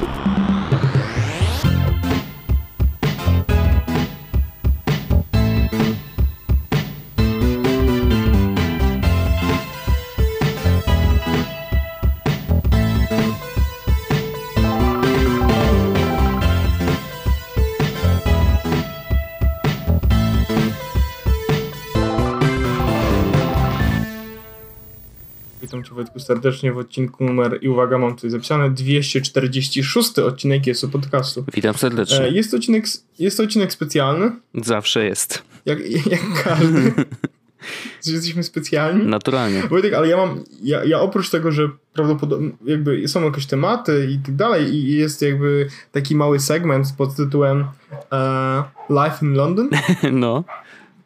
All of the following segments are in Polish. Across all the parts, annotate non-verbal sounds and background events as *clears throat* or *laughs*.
Witam Wojtku serdecznie w odcinku numer, i uwaga, mam tutaj zapisane, 246 odcinek jest podcastu. Witam serdecznie. E, jest odcinek, jest odcinek specjalny. Zawsze jest. Jak, jak każdy. *laughs* Jesteśmy specjalni. Naturalnie. Wojtek, ale ja mam, ja, ja oprócz tego, że prawdopodobnie jakby są jakieś tematy i tak dalej i jest jakby taki mały segment pod tytułem uh, Life in London. *laughs* No.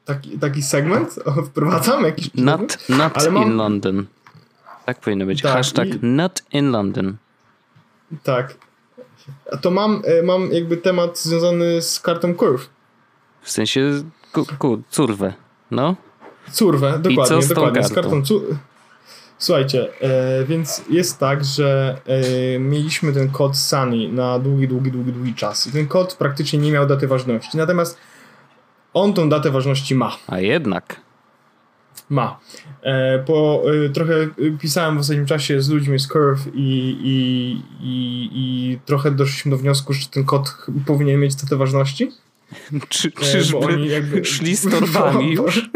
Taki, taki segment wprowadzam jakiś Not, not mam... in London. Tak powinno być. Tak, Hashtag i... not in London. Tak. A to mam, e, mam jakby temat związany z kartą Curve. W sensie ku, ku, curwę, no? Curwę, dokładnie, z dokładnie. Z kartą cu... Słuchajcie, e, więc jest tak, że e, mieliśmy ten kod Sunny na długi, długi, długi, długi czas. I ten kod praktycznie nie miał daty ważności. Natomiast on tą datę ważności ma. A jednak ma. E, po, e, trochę pisałem w ostatnim czasie z ludźmi z Curve i, i, i, i trochę doszliśmy do wniosku, że ten kod powinien mieć datę ważności. Czy, e, czyżby oni jakby, *laughs* szli z torbami *laughs* bo, już?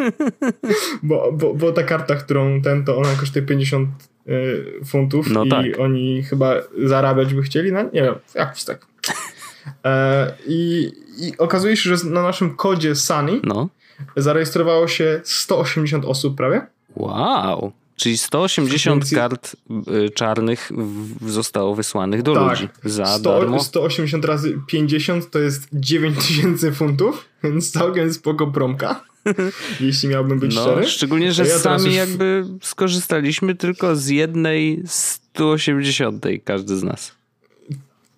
*laughs* Bo, bo, bo ta karta, którą ten, to ona kosztuje 50 funtów no i tak. oni chyba zarabiać by chcieli, no nie wiem, jakoś tak. i, I okazuje się, że na naszym kodzie Sunny no zarejestrowało się 180 osób prawie. Wow. Czyli 180 Więc... kart y, czarnych zostało wysłanych do tak, ludzi za 100, darmo. 180 razy 50 to jest 9000 funtów, więc całkiem spoko promka. *laughs* jeśli miałbym być no, szczery. Szczególnie, że ja sami już... jakby skorzystaliśmy tylko z jednej 180 każdy z nas.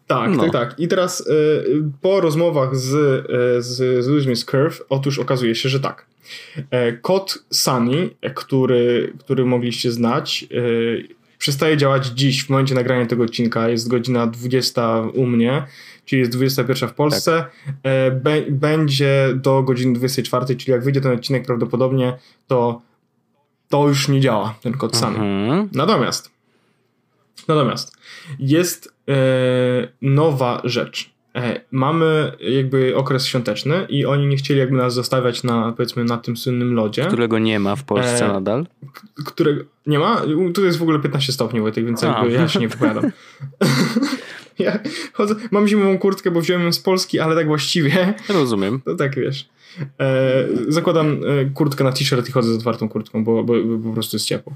Tak, no. tak, tak. I teraz y, po rozmowach z, y, z, z ludźmi z Curve, otóż okazuje się, że tak. E, kod Sunny, który, który mogliście znać, y, przestaje działać dziś, w momencie nagrania tego odcinka. Jest godzina 20 u mnie, czyli jest 21 w Polsce. Tak. E, będzie do godziny 24, czyli jak wyjdzie ten odcinek prawdopodobnie, to to już nie działa, ten kod Sunny. Mhm. Natomiast Natomiast jest e, nowa rzecz. E, mamy jakby okres świąteczny i oni nie chcieli jakby nas zostawiać na powiedzmy na tym słynnym lodzie. Którego nie ma w Polsce e, nadal? Którego nie ma? Tu jest w ogóle 15 stopni Wojtek, więc jakby ja się nie wypowiadam. *laughs* ja chodzę, mam zimową kurtkę, bo wziąłem ją z Polski, ale tak właściwie. Rozumiem. To tak wiesz. E, zakładam e, kurtkę na t-shirt i chodzę z otwartą kurtką, bo, bo, bo po prostu jest ciepło.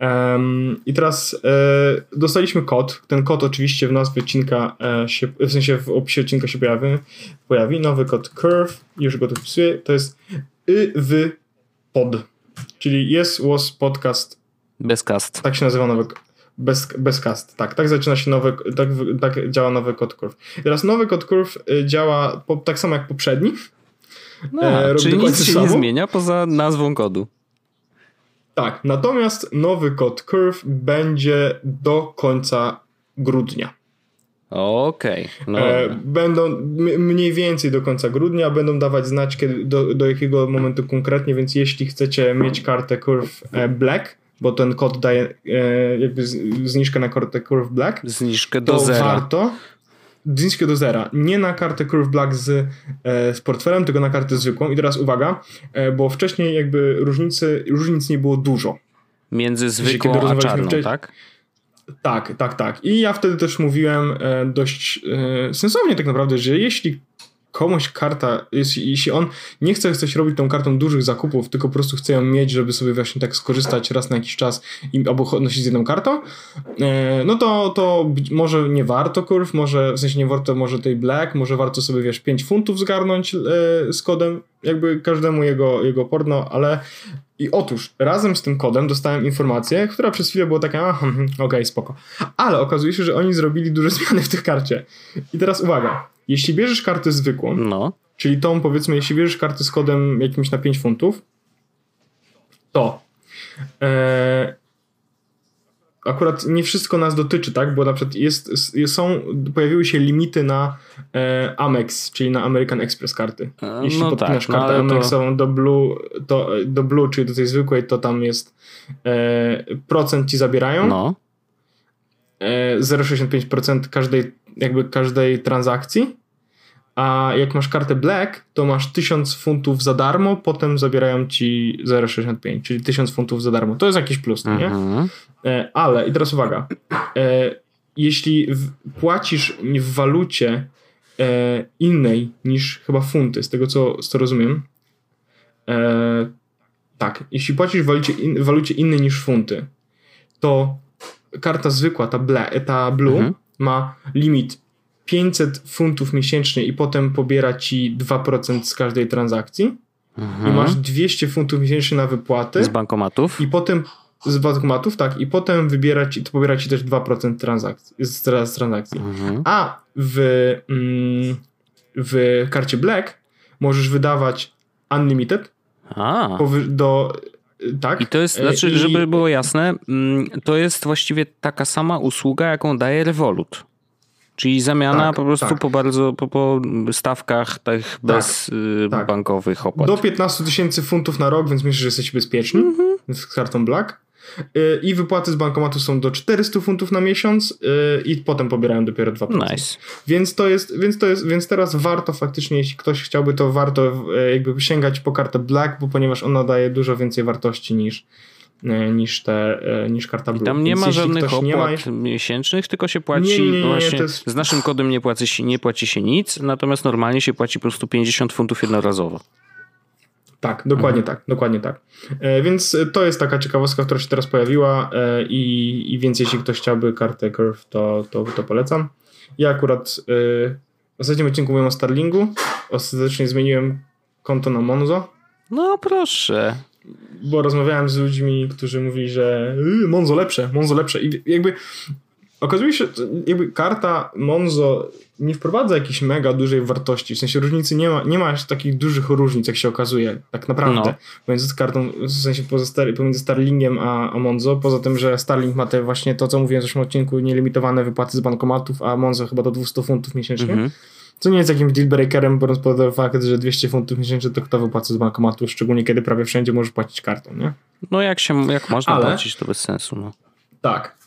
E, I teraz e, dostaliśmy kod. Ten kod oczywiście w nazwie odcinka e, się, w sensie w opisie odcinka się pojawi. pojawi. Nowy kod Curve, już go tu wpisuję. To jest YW pod. Czyli Yes Was Podcast. Bez cast. Tak się nazywa nowy bez, bez cast, tak. Tak zaczyna się nowy, tak, tak działa nowy kod curve. Teraz nowy kod curve e, działa po, tak samo jak poprzedni, no, e, czyli nic się samo. nie zmienia poza nazwą kodu. Tak, natomiast nowy kod Curve będzie do końca grudnia. Okej. Okay. No. E, będą mniej więcej do końca grudnia, będą dawać znać kiedy, do, do jakiego momentu konkretnie, więc jeśli chcecie mieć kartę Curve e, Black, bo ten kod daje e, jakby zniżkę na kartę Curve Black, zniżkę do zera. warto zniżkę do zera. Nie na kartę Curve Black z, e, z portfelem, tylko na kartę zwykłą. I teraz uwaga, e, bo wcześniej jakby różnicy, różnic nie było dużo. Między zwykłą a czarną, wcześniej, tak? Tak, tak, tak. I ja wtedy też mówiłem e, dość sensownie tak naprawdę, że jeśli komuś karta, jeśli, jeśli on nie chce coś robić tą kartą dużych zakupów, tylko po prostu chce ją mieć, żeby sobie właśnie tak skorzystać raz na jakiś czas i, albo nosić z jedną kartą, e, no to, to może nie warto kurw, może w sensie nie warto może tej black, może warto sobie wiesz 5 funtów zgarnąć e, z kodem, jakby każdemu jego, jego porno, ale i otóż razem z tym kodem dostałem informację, która przez chwilę była taka, aha, okej, okay, spoko. Ale okazuje się, że oni zrobili duże *laughs* zmiany w tych karcie. I teraz uwaga, jeśli bierzesz kartę zwykłą, no. czyli tą powiedzmy, jeśli bierzesz kartę z kodem jakimś na 5 funtów, to e, akurat nie wszystko nas dotyczy, tak? Bo na przykład jest, są, pojawiły się limity na e, Amex, czyli na American Express karty. E, Jeśli no podpinasz tak, no kartę to- Amexową do Blue, to, do Blue, czyli do tej zwykłej, to tam jest e, procent ci zabierają. No. e, 0,65% każdej, jakby każdej transakcji. A jak masz kartę Black, to masz 1000 funtów za darmo, potem zabierają ci 0,65, czyli 1000 funtów za darmo. To jest jakiś plus, nie? Mhm. E, ale, i teraz uwaga, e, jeśli płacisz w walucie e, innej niż chyba funty, z tego co, co rozumiem, e, tak, jeśli płacisz w walucie, in, walucie innej niż funty, to karta zwykła, ta, ble, ta blue, Mhm. ma limit 500 funtów miesięcznie i potem pobiera ci 2% z każdej transakcji i Mhm. masz 200 funtów miesięcznie na wypłaty Z bankomatów. i potem z bankomatów, tak, i potem wybiera ci, to pobiera ci też 2% transakcji, z, z transakcji. Mhm. A w, mm, w karcie Black możesz wydawać unlimited A. do, tak. I to jest, e, znaczy, i- żeby było jasne, mm, to jest właściwie taka sama usługa, jaką daje Revolut. Czyli zamiana Tak, po prostu tak. po bardzo, po, po stawkach tych bez y, tak. bankowych opłat. Do 15 tysięcy funtów na rok, więc myślę, że jesteście bezpieczni Mhm. z kartą Black. Y, I wypłaty z bankomatu są do 400 funtów na miesiąc y, i potem pobierają dopiero 2%. Nice. Więc to jest, więc to jest, więc teraz warto faktycznie, jeśli ktoś chciałby, to warto jakby sięgać po kartę Black, bo ponieważ ona daje dużo więcej wartości niż, niż, te, e, niż karta Blue. Tam nie Więc ma żadnych opłat nie ma, miesięcznych, tylko się płaci Nie, nie, nie, nie, właśnie jest- z naszym kodem nie płaci, się, nie płaci się nic, natomiast normalnie się płaci po prostu 50 funtów jednorazowo. Tak, dokładnie Mhm. tak, dokładnie tak. E, więc e, to jest taka ciekawostka, która się teraz pojawiła e, i, i więc jeśli ktoś chciałby kartę Curve, to, to, to polecam. Ja akurat e, w ostatnim odcinku mówiłem o Starlingu, ostatecznie zmieniłem konto na Monzo, No proszę. Bo rozmawiałem z ludźmi, którzy mówili, że yy, Monzo lepsze, Monzo lepsze i jakby okazuje się, jakby karta Monzo nie wprowadza jakiejś mega dużej wartości, w sensie różnicy nie ma, nie ma aż takich dużych różnic, jak się okazuje, tak naprawdę, No. pomiędzy kartą, w sensie Star, pomiędzy Starlingiem a, a Monzo, poza tym, że Starling ma te właśnie to, co mówiłem w zeszłym odcinku, nielimitowane wypłaty z bankomatów, a Monzo chyba do 200 funtów miesięcznie, Mhm. Co nie jest jakimś dealbreakerem, biorąc pod uwagę fakt, że 200 funtów miesięcznie to kto wypłaca z bankomatu, szczególnie kiedy prawie wszędzie możesz płacić kartą, nie? No jak się, jak można Ale- płacić, to bez sensu. No. Tak.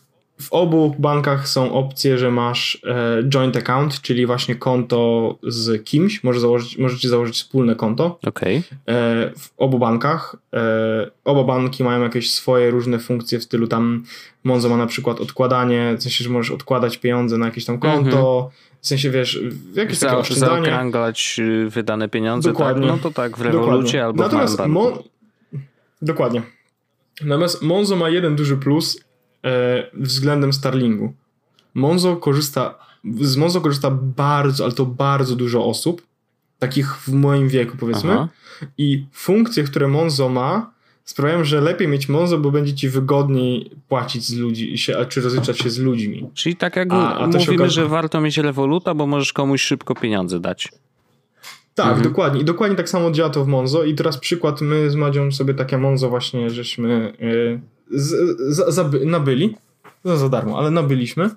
W obu bankach są opcje, że masz e, joint account, czyli właśnie konto z kimś, może założyć, możecie założyć wspólne konto. Okej. E, w obu bankach. E, oba banki mają jakieś swoje różne funkcje w stylu tam Monzo ma na przykład odkładanie, w sensie, że możesz odkładać pieniądze na jakieś tam konto, w sensie wiesz, jakieś takie Za, oszczędzanie. zaokrąglać y, wydane pieniądze, Dokładnie. tak? No to tak w Dokładnie. albo Natomiast w. Mon... Dokładnie. Natomiast Monzo ma jeden duży plus e, względem Starlingu. Monzo korzysta, z Monzo korzysta bardzo, ale to bardzo dużo osób, takich w moim wieku powiedzmy, Aha. i funkcje, które Monzo ma, sprawiają, że lepiej mieć Monzo, bo będzie ci wygodniej płacić z ludzi, się, czy rozliczać się z ludźmi. Czyli tak jak A- a mówimy, że warto mieć Revoluta, bo możesz komuś szybko pieniądze dać. Tak, Mhm. dokładnie. I dokładnie tak samo działa to w Monzo. I teraz przykład, my z Madzią sobie takie Monzo właśnie, żeśmy yy, z, z, zaby, nabyli. Za, za darmo, ale nabyliśmy.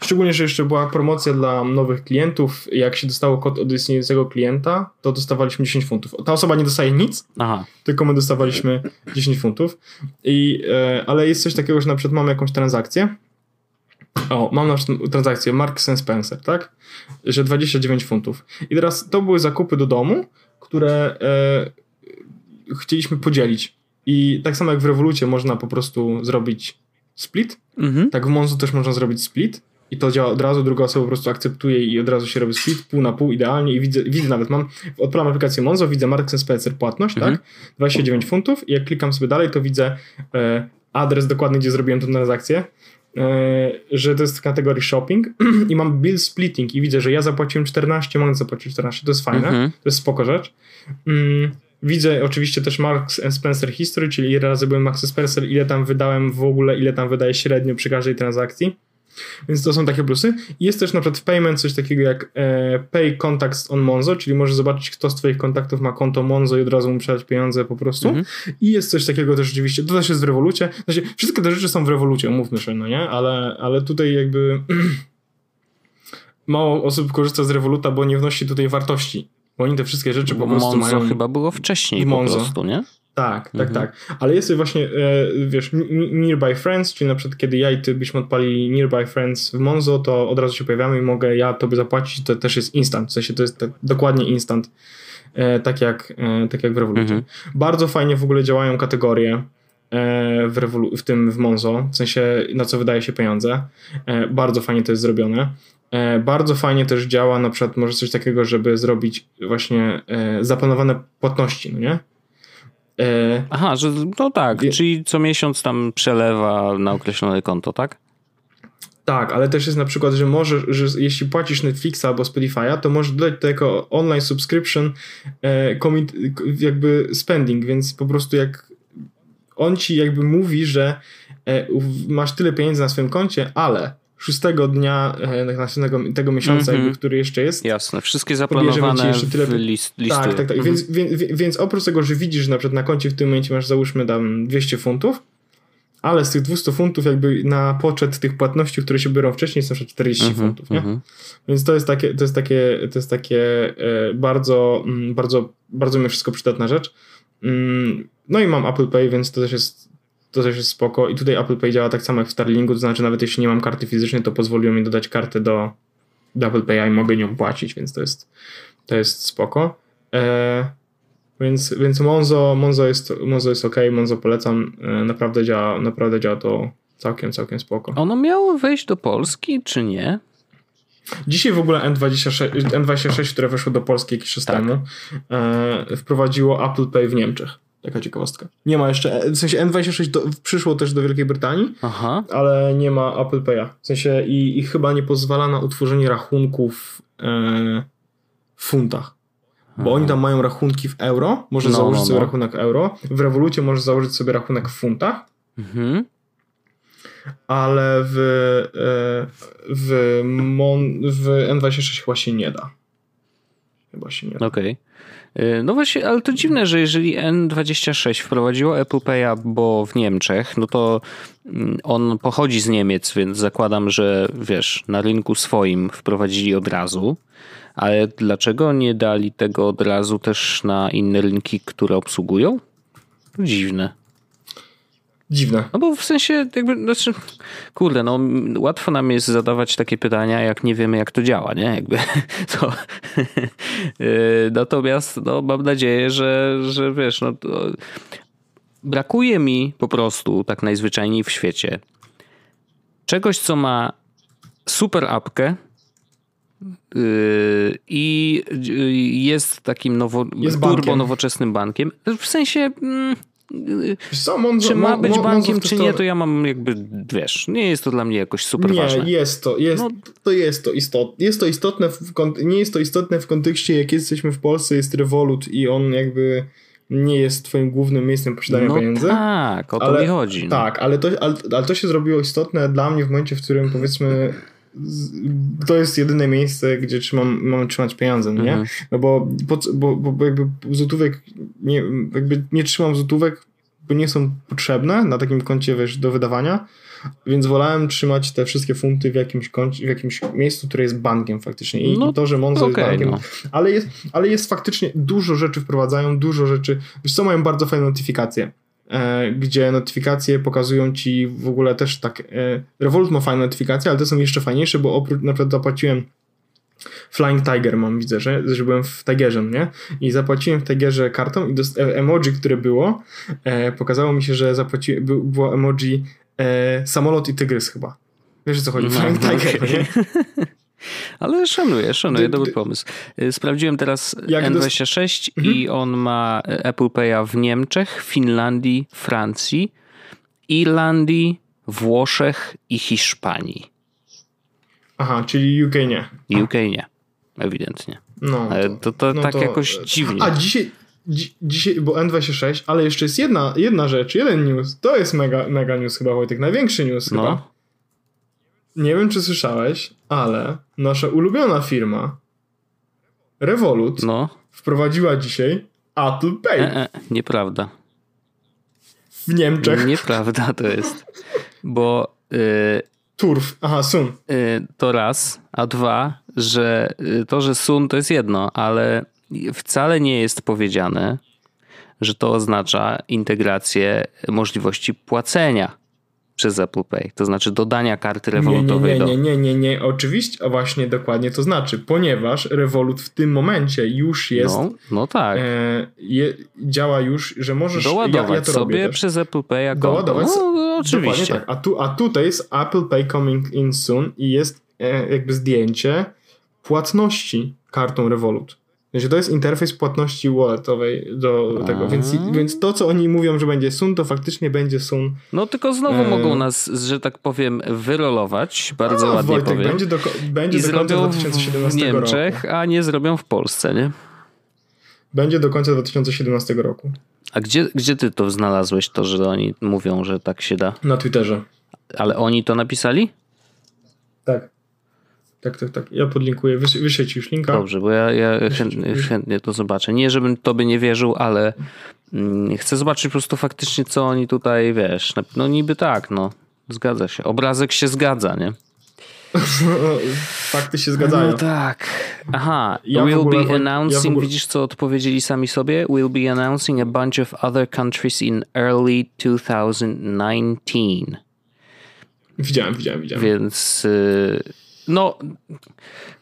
Szczególnie, że jeszcze była promocja dla nowych klientów. Jak się dostało kod od istniejącego klienta, to dostawaliśmy 10 funtów. Ta osoba nie dostaje nic, Aha. tylko my dostawaliśmy 10 funtów. I, e, ale jest coś takiego, że na przykład mamy jakąś transakcję. O, mam na przykład transakcję Marks Spencer, tak? Że 29 funtów. I teraz to były zakupy do domu, które e, chcieliśmy podzielić. I tak samo jak w Revolucie można po prostu zrobić split, Mhm. tak w Monzo też można zrobić split. I to działa od razu, druga osoba po prostu akceptuje i od razu się robi split, pół na pół, idealnie i widzę, widzę nawet, mam, odpalam aplikację Monzo, widzę Marks Spencer płatność, Mhm. tak? 29 funtów i jak klikam sobie dalej, to widzę e, adres dokładny, gdzie zrobiłem tę transakcję, e, że to jest w kategorii shopping *clears throat* i mam bill splitting i widzę, że ja zapłaciłem 14, mogę zapłacić 14, to jest fajne, Mhm. to jest spoko rzecz. Mm, widzę oczywiście też Marks Spencer History, czyli ile razy byłem Marks Spencer, ile tam wydałem w ogóle, ile tam wydaje średnio przy każdej transakcji. Więc to są takie plusy. Jest też na przykład w Payment coś takiego jak e, Pay Contacts on Monzo, czyli możesz zobaczyć, kto z Twoich kontaktów ma konto Monzo i od razu mu przelać pieniądze po prostu. Mhm. I jest coś takiego też rzeczywiście, to też jest w rewolucie. Znaczy, wszystkie te rzeczy są w rewolucie, umówmy się, no nie? Ale, ale tutaj jakby *clears throat* mało osób korzysta z rewoluta, bo nie wnosi tutaj wartości. Bo oni te wszystkie rzeczy po prostu Monzo mają... chyba było wcześniej Monzo. po prostu, nie? Tak, tak, mhm. tak. Ale jest właśnie, e, wiesz, Nearby Friends, czyli na przykład kiedy ja i ty byśmy odpali Nearby Friends w Monzo, to od razu się pojawiamy i mogę ja tobie zapłacić, to też jest instant, w sensie to jest tak, dokładnie instant, e, tak, jak, e, tak jak w Revolucie. Mhm. Bardzo fajnie w ogóle działają kategorie w, Revolu- w tym w Monzo, w sensie na co wydaje się pieniądze. Bardzo fajnie to jest zrobione. Bardzo fajnie też działa na przykład może coś takiego, żeby zrobić właśnie zaplanowane płatności, no nie? E, Aha, że no tak, czyli co miesiąc tam przelewa na określone konto, tak? Tak, ale też jest na przykład, że możesz, że jeśli płacisz Netflixa albo Spotify'a, to możesz dodać to jako online subscription e, commit, jakby spending, więc po prostu jak on ci jakby mówi, że e, masz tyle pieniędzy na swoim koncie, ale szóstego dnia e, następnego tego miesiąca, mm -hmm. jakby, który jeszcze jest. Jasne, wszystkie zaplanowane jeszcze tyle... list, listy. Tak, tak, tak. Mm -hmm. więc, więc, więc oprócz tego, że widzisz, że na przykład na koncie w tym momencie masz załóżmy tam 200 funtów, ale z tych 200 funtów jakby na poczet tych płatności, które się biorą wcześniej przykład 40 mm -hmm, funtów, nie? Mhm. Więc to jest takie, to jest takie, to jest takie e, bardzo, mm, bardzo, bardzo mi wszystko przydatna rzecz. Mm, no i mam Apple Pay, więc to też jest to też jest spoko. I tutaj Apple Pay działa tak samo jak w Starlingu, to znaczy nawet jeśli nie mam karty fizycznej, to pozwoliło mi dodać kartę do, do Apple Pay i mogę nią płacić, więc to jest, to jest spoko. E, więc, więc Monzo, Monzo, jest, Monzo jest ok, Monzo polecam. E, naprawdę, działa, naprawdę działa to całkiem, całkiem spoko. Ono miało wejść do Polski, czy nie? Dzisiaj w ogóle N26, N26 które weszło do Polski jakiś czas tak. temu, e, wprowadziło Apple Pay w Niemczech. Taka ciekawostka. Nie ma jeszcze, w sensie N26 do, przyszło też do Wielkiej Brytanii, Aha. ale nie ma Apple Pay'a. W sensie i, i chyba nie pozwala na utworzenie rachunków e, w funtach. Bo Aha. oni tam mają rachunki w euro, możesz no, założyć no, sobie no. rachunek euro. W Revolucie możesz założyć sobie rachunek w funtach. Mhm. Ale w, e, w, Mon, w N26 chyba się nie da. Chyba się nie da. Okej. Okay. Y, no właśnie, ale to dziwne, że jeżeli N26 wprowadziło Apple Pay'a, bo w Niemczech, no to mm, on pochodzi z Niemiec, więc zakładam, że wiesz, na rynku swoim wprowadzili od razu. Ale dlaczego nie dali tego od razu też na inne rynki, które obsługują? Dziwne. Dziwne. No bo w sensie jakby, znaczy, kurde, no łatwo nam jest zadawać takie pytania, jak nie wiemy jak to działa, nie? Jakby *laughs* to. *laughs* Y, natomiast no, mam nadzieję, że, że wiesz, no to... brakuje mi po prostu tak najzwyczajniej w świecie czegoś, co ma super apkę, y, i y, jest takim nowo, jest turbo nowoczesnym bankiem. W sensie mm, co, Monzo, czy ma być bankiem, czy nie, to ja mam jakby, wiesz, nie jest to dla mnie jakoś super nie, ważne. Nie, jest to, jest, no. to jest to istotne. Jest to istotne, w, nie jest to istotne w kontekście, jak jesteśmy w Polsce, jest Revolut i on jakby nie jest twoim głównym miejscem posiadania no pieniędzy. tak, o to ale, mi chodzi. No. Tak, ale to, ale, ale to się zrobiło istotne dla mnie w momencie, w którym powiedzmy to jest jedyne miejsce, gdzie trzymam, mamy trzymać pieniądze, no nie? Mhm. No bo, bo, bo, bo jakby złotówek, nie, jakby nie trzymam złotówek, bo nie są potrzebne na takim koncie, wiesz, do wydawania, więc wolałem trzymać te wszystkie funty w jakimś, koncie, w jakimś miejscu, które jest bankiem faktycznie. I no, to, że Monzo okay, jest bankiem, no. ale, jest, ale jest faktycznie, dużo rzeczy wprowadzają, dużo rzeczy, wiesz co, mają bardzo fajne notyfikacje gdzie notyfikacje pokazują ci w ogóle też tak. E, Revolut ma fajne notyfikacje, ale te są jeszcze fajniejsze, bo oprócz na przykład zapłaciłem Flying Tiger mam, widzę, że, że byłem w Tigerze, nie? I zapłaciłem w Tigerze kartą i e, emoji, które było, e, pokazało mi się, że zapłaciłem, było emoji e, samolot i tygrys chyba. Wiesz o co chodzi? No, Flying Tiger, okay. *laughs* nie? Ale szanuję, szanuję, dobry pomysł. Y, sprawdziłem teraz N26 mhm. i on ma Apple Pay'a w Niemczech, Finlandii, Francji, Irlandii, Włoszech i Hiszpanii. Aha, czyli UK nie. UK nie, ewidentnie. No, ale to, to no tak to, jakoś dziwnie. A dzisiaj, dzisiaj, bo N26, ale jeszcze jest jedna, jedna rzecz, jeden news. To jest mega, mega news chyba, Wojtek, największy news no. chyba. Nie wiem czy słyszałeś, ale nasza ulubiona firma Revolut No, wprowadziła dzisiaj Apple Pay e, e, nieprawda. w Niemczech. Nieprawda to jest. Bo y, Turf. Aha, Sun. y, to raz, a dwa, że y, to, że Sun to jest jedno, ale wcale nie jest powiedziane, że to oznacza integrację możliwości płacenia przez Apple Pay. To znaczy dodania karty Nie, nie, rewolutowej nie, do. nie, nie, nie, nie. Oczywiście, właśnie dokładnie to znaczy, ponieważ Revolut w tym momencie już jest, No, no tak. e, je, działa już, że możesz... Doładować ja, ja sobie przez Apple Pay jako. Doładować No, no, oczywiście. Tak. A, tu, a tutaj jest Apple Pay coming in soon i jest e, jakby zdjęcie płatności kartą Revolut. Znaczy to jest interfejs płatności walletowej do A. tego, więc, więc to, co oni mówią, że będzie Sun, to faktycznie będzie Sun. No tylko znowu E, mogą nas, że tak powiem, wyrolować, bardzo A, ładnie Wojtek, powiem. będzie do, będzie I do końca zrobią w 2017 Niemczech, roku. a nie zrobią w Polsce, nie? Będzie do końca 2017 roku. A gdzie, gdzie ty to znalazłeś, to, że oni mówią, że tak się da? Na Twitterze. Ale oni to napisali? Tak. Tak, tak, tak. Ja podlinkuję. Wyślę ci już linka. Dobrze, bo ja, ja chętnie, chętnie to zobaczę. Nie, żebym tobie nie wierzył, ale mm, chcę zobaczyć po prostu faktycznie, co oni tutaj, wiesz, no niby tak, no. Zgadza się. Obrazek się zgadza, nie? *laughs* Fakty się zgadzają. No tak. Aha. Ja w we'll ogóle- be ja announcing, ogóle- widzisz co odpowiedzieli sami sobie? We'll be announcing a bunch of other countries in early 2019. Widziałem, widziałem, widziałem. Więc y, no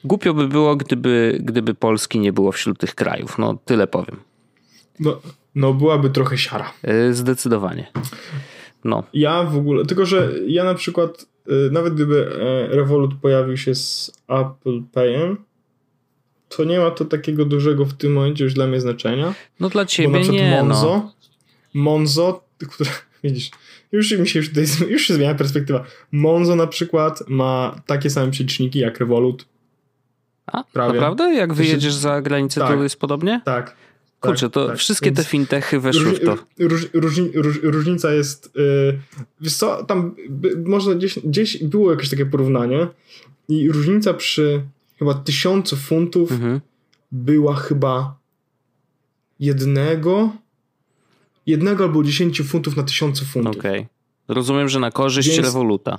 głupio by było, gdyby, gdyby Polski nie było wśród tych krajów. No tyle powiem. No, no byłaby trochę siara. Y, Zdecydowanie. No. Ja w ogóle, tylko że ja na przykład, y, nawet gdyby e, Revolut pojawił się z Apple Payem, to nie ma to takiego dużego w tym momencie już dla mnie znaczenia. No dla Bo na ciebie przykład nie, Monzo, no. Monzo, które, *laughs* widzisz, już mi się już tutaj, już się zmienia perspektywa. Monzo na przykład ma takie same przeliczniki jak Revolut. A, prawie. naprawdę? Jak wyjedziesz za granicę, Tak. to jest podobnie? Tak. Kurczę, tak, to tak. wszystkie te fintechy weszły w to. Róż, róż, róż, różnica jest, yy, wiesz co, tam by, może gdzieś, gdzieś było jakieś takie porównanie i różnica przy chyba tysiącu funtów Mhm. była chyba jednego, jednego albo dziesięciu funtów na tysiącu funtów. Okej. Rozumiem, że na korzyść Więc- Revoluta.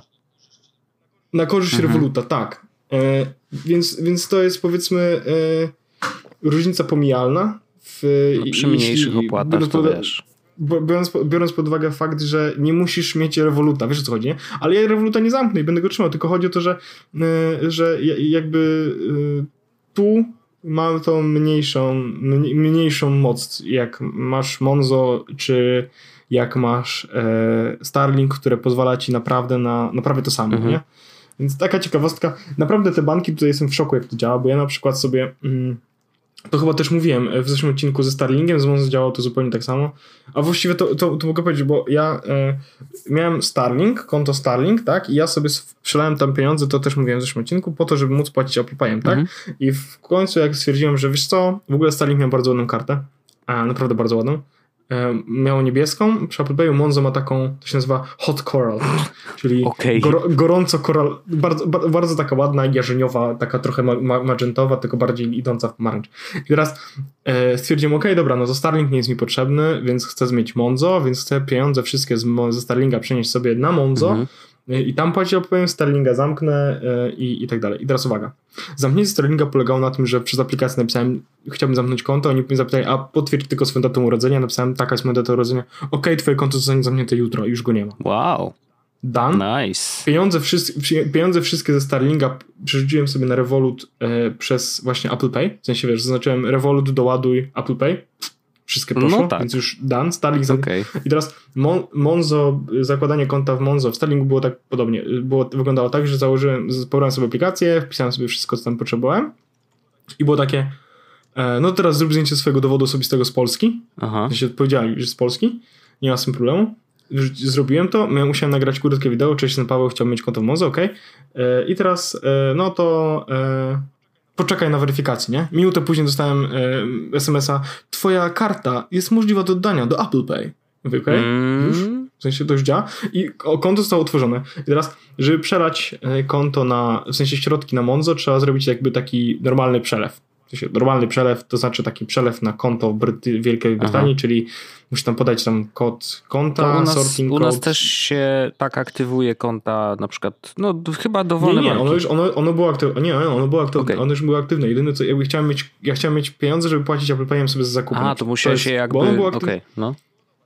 Na korzyść Mhm. Revoluta, tak. E, więc, więc to jest powiedzmy e, różnica pomijalna. W, No, przy mniejszych jeśli- opłatach to pod- wiesz. Biorąc, biorąc pod uwagę fakt, że nie musisz mieć Revoluta, wiesz o co chodzi, nie? Ale ja Revoluta nie zamknę i będę go trzymał, tylko chodzi o to, że, e, że ja- jakby e, tu ma to mniejszą, mniej- mniejszą moc, jak masz Monzo, czy jak masz e, Starlink, które pozwala ci naprawdę na, na prawie to samo, Mhm. nie? Więc taka ciekawostka. Naprawdę te banki, tutaj jestem w szoku, jak to działa, bo ja na przykład sobie. Mm, to chyba też mówiłem e, w zeszłym odcinku ze Starlinkiem, z Monzo działało to zupełnie tak samo. A właściwie to, to, to mogę powiedzieć, bo ja e, miałem Starlink, konto Starlink, tak? I ja sobie przelałem tam pieniądze, to też mówiłem w zeszłym odcinku, po to, żeby móc płacić Apple Payem, tak? Mhm. I w końcu, jak stwierdziłem, że wiesz co, w ogóle Starlink miał bardzo ładną kartę, a naprawdę bardzo ładną. E, miało niebieską, przy Apple Payu Monzo ma taką, to się nazywa Hot Coral, czyli *laughs* Okej. gor, gorąco koral, bardzo, ba- bardzo taka ładna, jarzeniowa, taka trochę ma, ma, magentowa, tylko bardziej idąca w pomarańcz. I teraz e, stwierdziłem, okej, dobra, no to Starlink nie jest mi potrzebny, więc chcę zmienić Monzo, więc chcę pieniądze wszystkie z, ze Starlinka przenieść sobie na Monzo Mhm. E, i tam płacić opowiem, Starlinga zamknę e, i, i tak dalej. I teraz uwaga. Zamknięcie Starlinga polegało na tym, że przez aplikację napisałem, chciałbym zamknąć konto, oni mnie zapytali, a potwierdź tylko swoją datę urodzenia, napisałem, taka jest moja data urodzenia, okej, twoje konto zostanie zamknięte jutro, już go nie ma. Wow. Done. Nice. Pieniądze, wszyscy, pieniądze wszystkie ze Starlinga przerzuciłem sobie na Revolut e, przez właśnie Apple Pay. W sensie wiesz, zaznaczyłem Revolut, doładuj Apple Pay. Wszystkie poszło, No tak. więc już done. Starlink Okej. I teraz Mon- Monzo, zakładanie konta w Monzo w Starlinku było tak podobnie. Było, wyglądało tak, że założyłem, pobrałem sobie aplikację, wpisałem sobie wszystko, co tam potrzebowałem i było takie e, no teraz zrób zdjęcie swojego dowodu osobistego z Polski. Aha. Sensie powiedzieli, że z Polski. Nie ma z tym problemu. Zrobiłem to, musiałem nagrać krótkie wideo, cześć, jestem Paweł, chciałbym mieć konto w Monzo, okej. E, I teraz, e, no to e, poczekaj na weryfikację, nie? Minutę później dostałem e, SMS-a, twoja karta jest możliwa do oddania do Apple Pay. Mówię, okej, już? Mm, w sensie to już działa i konto zostało utworzone. I teraz, żeby przelać e, konto na, w sensie środki na Monzo, trzeba zrobić jakby taki normalny przelew. Normalny przelew, to znaczy taki przelew na konto w Bryty Wielkiej Brytanii, Aha. czyli musisz tam podać tam kod konta, nas, sorting U nas też się tak aktywuje konta na przykład, no chyba dowolne Nie, nie, ono już, ono, ono było aktywne, nie, ono było aktywne, okay. ono już było aktywne. Jedyne co, jakby chciałem mieć, ja chciałem mieć pieniądze, żeby płacić Apple Payem sobie za zakupy. A, to musiałeś się jakby, okej, okay, no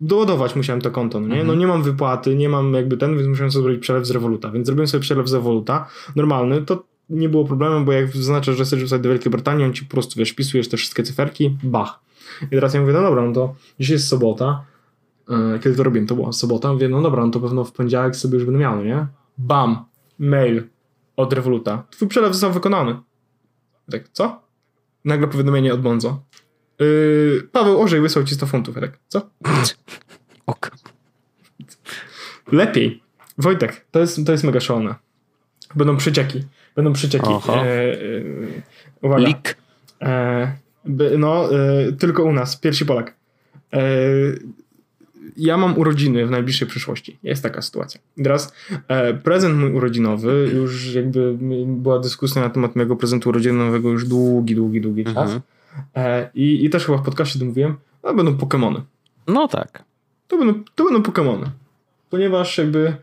doładować musiałem to konto, no nie? Mhm. No nie mam wypłaty, nie mam jakby ten, więc musiałem sobie zrobić przelew z Revoluta, więc zrobiłem sobie przelew z Revoluta, normalny, to nie było problemu, bo jak zaznaczasz, że chcesz wrzucać do Wielkiej Brytanii, on ci po prostu, wiesz, wpisujesz te wszystkie cyferki, bach. I teraz ja mówię, no dobra, no to dzisiaj jest sobota, yy, kiedy to robiłem, to była sobota, mówię, no dobra, no to pewno w poniedziałek sobie już będę miał, no nie? Bam, mail od Revoluta, twój przelew został wykonany. Tak, co? Nagle powiadomienie od Bonzo. Yy, Paweł Orzej wysłał ci 100 funtów, tak? Co? *laughs* Ok. Lepiej. Wojtek, to jest, to jest mega szalone. Będą przecieki. Będą przecieki. E, e, uwaga. Lik. E, no, e, tylko u nas. Pierwszy Polak. E, ja mam urodziny w najbliższej przyszłości. Jest taka sytuacja. teraz e, prezent mój urodzinowy, już jakby była dyskusja na temat mojego prezentu urodzinowego już długi, długi, długi czas. Mhm. I, I też chyba w podcaście to mówiłem, no będą Pokémony. No tak. To będą, to będą Pokémony. Ponieważ jakby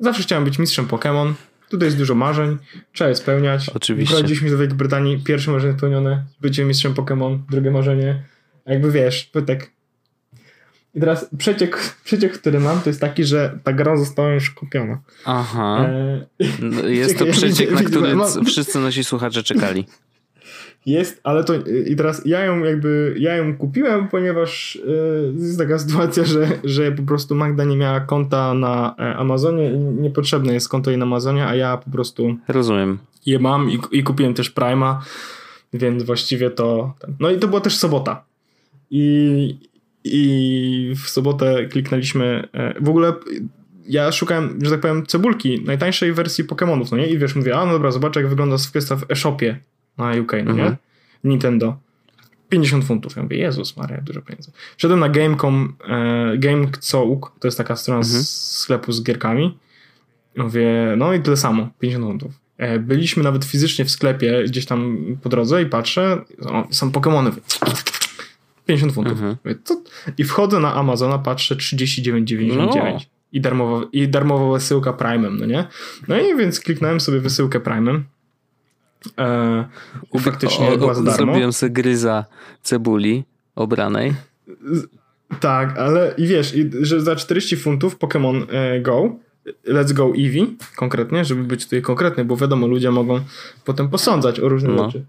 zawsze chciałem być mistrzem Pokémon. Tutaj jest dużo marzeń, trzeba je spełniać. Oczywiście. Wprowadziliśmy do Wielkiej Brytanii pierwsze marzenie spełnione, bycie mistrzem Pokémon, drugie marzenie. Jakby wiesz, pytek. I teraz przeciek, przeciek, który mam, to jest taki, że ta gra została już kupiona. Aha. E, no, jest *laughs* to przeciek, na który wszyscy nasi słuchacze czekali. Jest, ale to i teraz ja ją jakby, ja ją kupiłem, ponieważ yy, jest taka *laughs* sytuacja, że, że po prostu Magda nie miała konta na e, Amazonie i niepotrzebne jest konto jej na Amazonie, a ja po prostu rozumiem. Je mam i, i kupiłem też Prima, więc właściwie to. No i to była też sobota. I, i w sobotę kliknęliśmy. E, w ogóle ja szukałem, że tak powiem, cebulki najtańszej wersji Pokémonów, no nie? I wiesz, mówię, a no dobra, zobaczę jak wygląda kwestia w e-shopie na UK, no mhm. nie? Nintendo. 50 funtów. Ja mówię, Jezus Maria, dużo pieniędzy. Wszedłem na Game.com, e, Game.couk, to jest taka strona mhm. z sklepu z gierkami. Mówię, no i tyle samo, 50 funtów. E, byliśmy nawet fizycznie w sklepie gdzieś tam po drodze i patrzę, o, są Pokémony. 50 funtów. Mhm. Mówię, I wchodzę na Amazona, patrzę 39,99. No. I darmowa, I darmowa wysyłka Prime'em, no nie? No i więc kliknąłem sobie wysyłkę Prime'em e, faktycznie o, była za darmo. Zrobiłem sobie gryza cebuli obranej. Tak, ale i wiesz, że za 40 funtów Pokémon e, Go, Let's Go Eevee konkretnie, żeby być tutaj konkretny, bo wiadomo, ludzie mogą potem posądzać o różne no. rzeczy.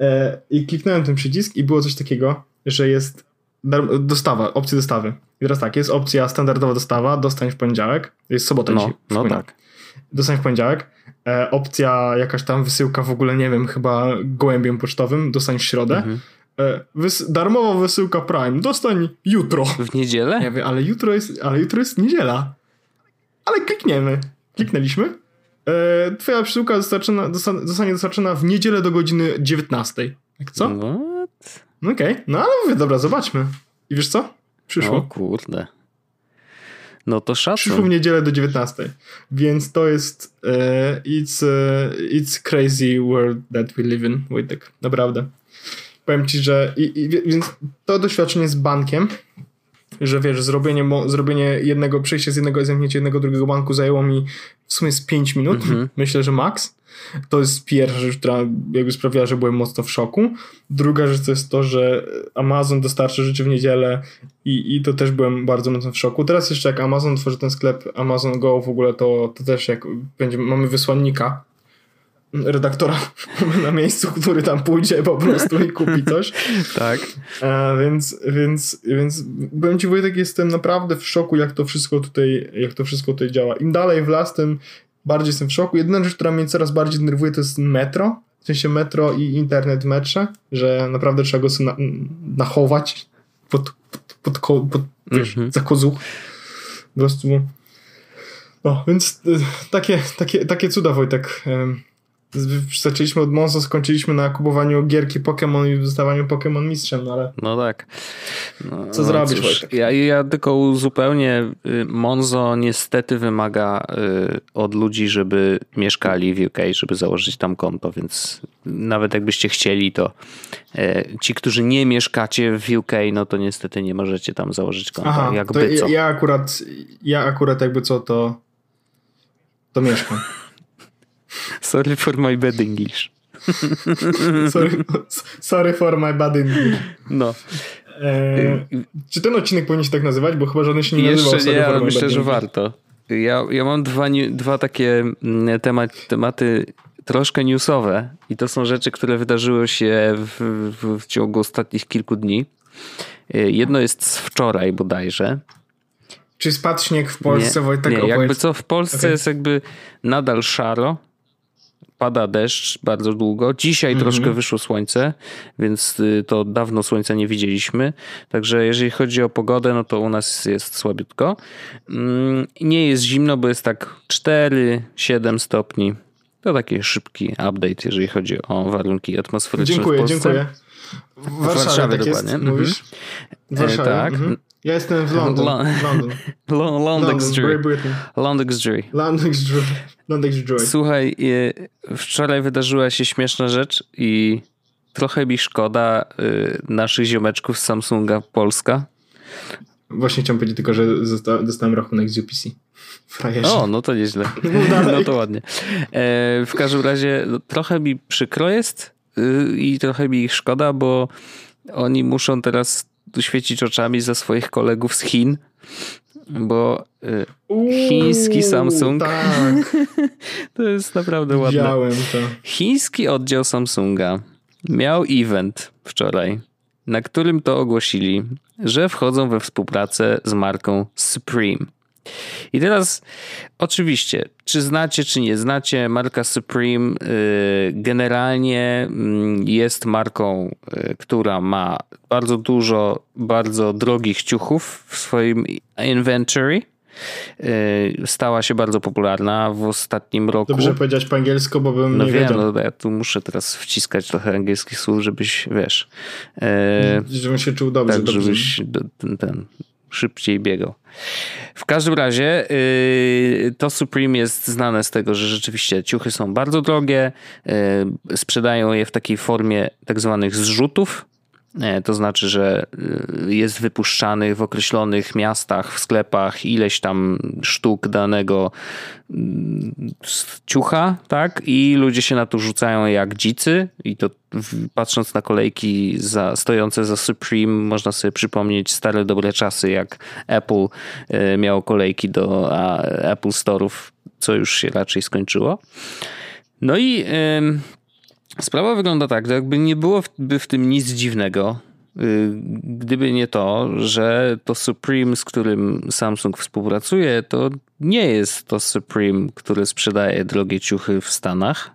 E, I kliknąłem ten przycisk i było coś takiego, że jest dostawa, opcja dostawy. I teraz tak, jest opcja standardowa dostawa, dostań w poniedziałek, jest sobota no, dzisiaj. No tak. Dostań w poniedziałek, opcja jakaś tam wysyłka w ogóle, nie wiem, chyba gołębiem pocztowym, dostań w środę. Mhm. E, wys darmowa wysyłka Prime, dostań jutro. W niedzielę? Ja wiem, ale jutro jest, ale jutro jest niedziela. Ale klikniemy. Kliknęliśmy. E, twoja przesyłka dostarczona, zostanie dostarczona w niedzielę do godziny 19. Jak co? What? Okej, okay. no ale mówię, dobra, zobaczmy. I wiesz co? Przyszło. O kurde. No to szacun. Przyszło w niedzielę do 19. Więc to jest uh, it's, uh, it's crazy world that we live in, Wojtek. Naprawdę. Powiem ci, że i, i, więc to doświadczenie z bankiem, że wiesz, zrobienie, zrobienie jednego, przejście z jednego, zamknięcie jednego, drugiego banku zajęło mi w sumie z 5 minut, -hmm. *laughs* myślę, że max. To jest pierwsza rzecz, która jakby sprawiła, że byłem mocno w szoku. Druga rzecz to jest to, że Amazon dostarczy rzeczy w niedzielę i, i to też byłem bardzo mocno w szoku. Teraz jeszcze jak Amazon tworzy ten sklep Amazon Go w ogóle, to, to też jak będzie, mamy wysłannika redaktora *laughs* na miejscu, który tam pójdzie po prostu i kupi coś. *laughs* tak. A, więc, więc, więc byłem ci Wojtek, jestem naprawdę w szoku, jak to wszystko tutaj, jak to wszystko tutaj działa. Im dalej w las, tym bardziej jestem w szoku. Jedyna rzecz, która mnie coraz bardziej denerwuje, to jest metro. W sensie metro i internet w metrze, że naprawdę trzeba go sobie na, nachować pod, pod, pod, pod, pod wiesz, mm -hmm. za kozuch. Po prostu. No, więc y, takie, takie, takie cuda, Wojtek. Zaczęliśmy od Monzo, skończyliśmy na kupowaniu gierki Pokémon i dostawaniu Pokémon mistrzem, no ale... No tak. No, Co no zrobisz, cóż, ja, ja tylko uzupełnię, y, Monzo niestety wymaga y, od ludzi, żeby mieszkali w UK, żeby założyć tam konto, więc nawet jakbyście chcieli, to y, ci, którzy nie mieszkacie w UK, no to niestety nie możecie tam założyć konta. Aha, jakby co. Ja akurat, ja akurat jakby co, to to mieszkam. Sorry for my bad English. sorry, sorry for my bad English. No. E, czy ten odcinek powinien się tak nazywać? Bo chyba żaden się nie Jeszcze nazywał. nie, ale myślę, że warto. Ja, ja mam dwa, dwa takie mm, temat, tematy troszkę newsowe i to są rzeczy, które wydarzyły się w, w, w ciągu ostatnich kilku dni. E, jedno jest z wczoraj bodajże. Czy spadł śnieg w Polsce, nie, Wojtek? Nie, jakby co, w Polsce okay. jest jakby nadal szaro, pada deszcz bardzo długo. Dzisiaj mm -hmm. troszkę wyszło słońce, więc y, to dawno słońca nie widzieliśmy. Także jeżeli chodzi o pogodę, no to u nas jest słabiutko. Mm, nie jest zimno, bo jest tak 4-7 stopni. To taki szybki update, jeżeli chodzi o warunki atmosferyczne dziękuję, w Polsce. Dziękuję, W Warszawie, w Warszawie tak dokładnie. Jest, mówisz? W Warszawie. E, tak. Mhm. Ja jestem w London. London. Londexjury. Londexjury. Londexjury. Słuchaj, wczoraj wydarzyła się śmieszna rzecz i trochę mi szkoda y, naszych ziomeczków z Samsunga Polska. Właśnie chciałem powiedzieć tylko, że dostałem rachunek z UPC. Frajerzy. O, no to nieźle. *laughs* No to ładnie. E, w każdym razie no, trochę mi przykro jest y, i trochę mi ich szkoda, bo oni muszą teraz świecić oczami za swoich kolegów z Chin, bo y, chiński Samsung tak. *laughs* to jest naprawdę ładne. Widziałem to. Chiński oddział Samsunga miał event wczoraj, na którym to ogłosili, że wchodzą we współpracę z marką Supreme. I teraz oczywiście, czy znacie, czy nie znacie, marka Supreme y, generalnie mm, jest marką, y, która ma bardzo dużo bardzo drogich ciuchów w swoim inventory. Y, stała się bardzo popularna w ostatnim roku. Dobrze powiedzieć po angielsku, bo bym no nie wiem, wiedział. No ja tu muszę teraz wciskać trochę angielskich słów, żebyś, wiesz... Żebym się czuł dobrze. Tak, dobrze. żebyś ten, ten szybciej biegał. W każdym razie yy, to Supreme jest znane z tego, że rzeczywiście ciuchy są bardzo drogie, yy, sprzedają je w takiej formie tak zwanych zrzutów, to znaczy, że e, jest wypuszczany w określonych miastach, w sklepach ileś tam sztuk danego mm, ciucha, tak? I ludzie się na to rzucają jak dzicy. I to patrząc na kolejki za, stojące za Supreme, można sobie przypomnieć stare dobre czasy, jak Apple e, miało kolejki do Apple Store'ów, co już się raczej skończyło. No i Sprawa wygląda tak, że jakby nie byłoby w tym nic dziwnego, y, gdyby nie to, że to Supreme, z którym Samsung współpracuje, to nie jest to Supreme, który sprzedaje drogie ciuchy w Stanach,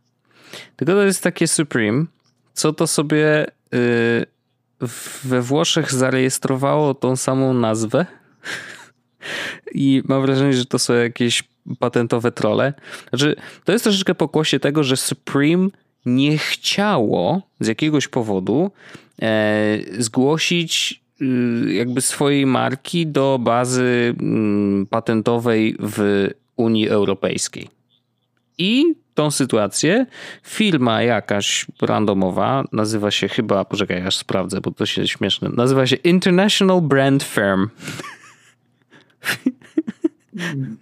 tylko to jest takie Supreme, co to sobie y, we Włoszech zarejestrowało tą samą nazwę *laughs* i mam wrażenie, że to są jakieś patentowe trole. Znaczy, to jest troszeczkę pokłosie tego, że Supreme nie chciało z jakiegoś powodu e, zgłosić y, jakby swojej marki do bazy mm, patentowej w Unii Europejskiej. I tą sytuację firma jakaś randomowa, nazywa się chyba, poczekaj, aż sprawdzę, bo to się śmieszne, nazywa się International Brand Firm. *laughs*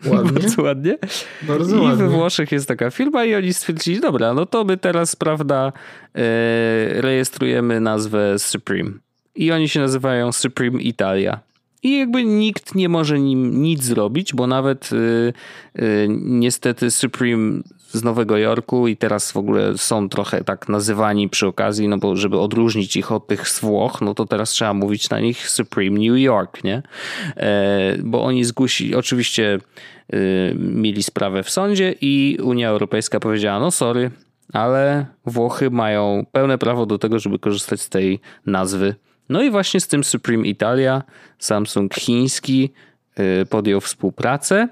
Ładnie. *laughs* Bardzo ładnie. Bardzo I ładnie. we Włoszech jest taka firma i oni stwierdzili, dobra, no to my teraz, prawda, e, rejestrujemy nazwę Supreme. I oni się nazywają Supreme Italia. I jakby nikt nie może nim nic zrobić, bo nawet y, y, niestety Supreme z Nowego Jorku i teraz w ogóle są trochę tak nazywani przy okazji, no bo żeby odróżnić ich od tych z Włoch, no to teraz trzeba mówić na nich Supreme New York, nie? E, bo oni zgłosili, oczywiście y, mieli sprawę w sądzie i Unia Europejska powiedziała, no sorry, ale Włochy mają pełne prawo do tego, żeby korzystać z tej nazwy. No i właśnie z tym Supreme Italia Samsung chiński y, podjął współpracę.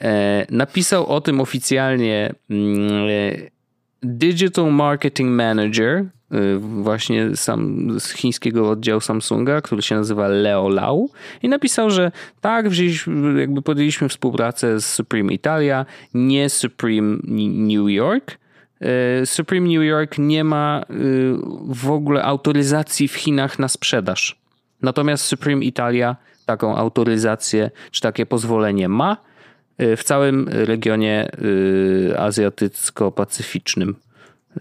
E, napisał o tym oficjalnie mm, Digital Marketing Manager, y, właśnie sam z chińskiego oddziału Samsunga, który się nazywa Leo Lau i napisał, że tak, jakby podjęliśmy współpracę z Supreme Italia, nie Supreme New York. Supreme New York nie ma w ogóle autoryzacji w Chinach na sprzedaż. Natomiast Supreme Italia taką autoryzację czy takie pozwolenie ma w całym regionie y, azjatycko-pacyficznym,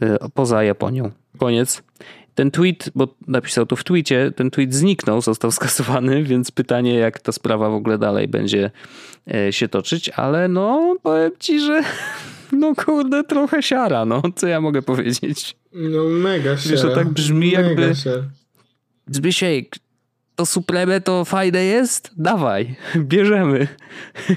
y, poza Japonią. Koniec. Ten tweet, bo napisał to w tweetie, ten tweet zniknął, został *laughs* skasowany, więc pytanie, jak ta sprawa w ogóle dalej będzie się toczyć, ale no, powiem ci, że *laughs* no kurde, trochę siara, no, co ja mogę powiedzieć? No mega siara. Wiesz, to tak brzmi mega jakby... Siara. Zbysiek, to Supreme to fajne jest? Dawaj, *laughs* bierzemy.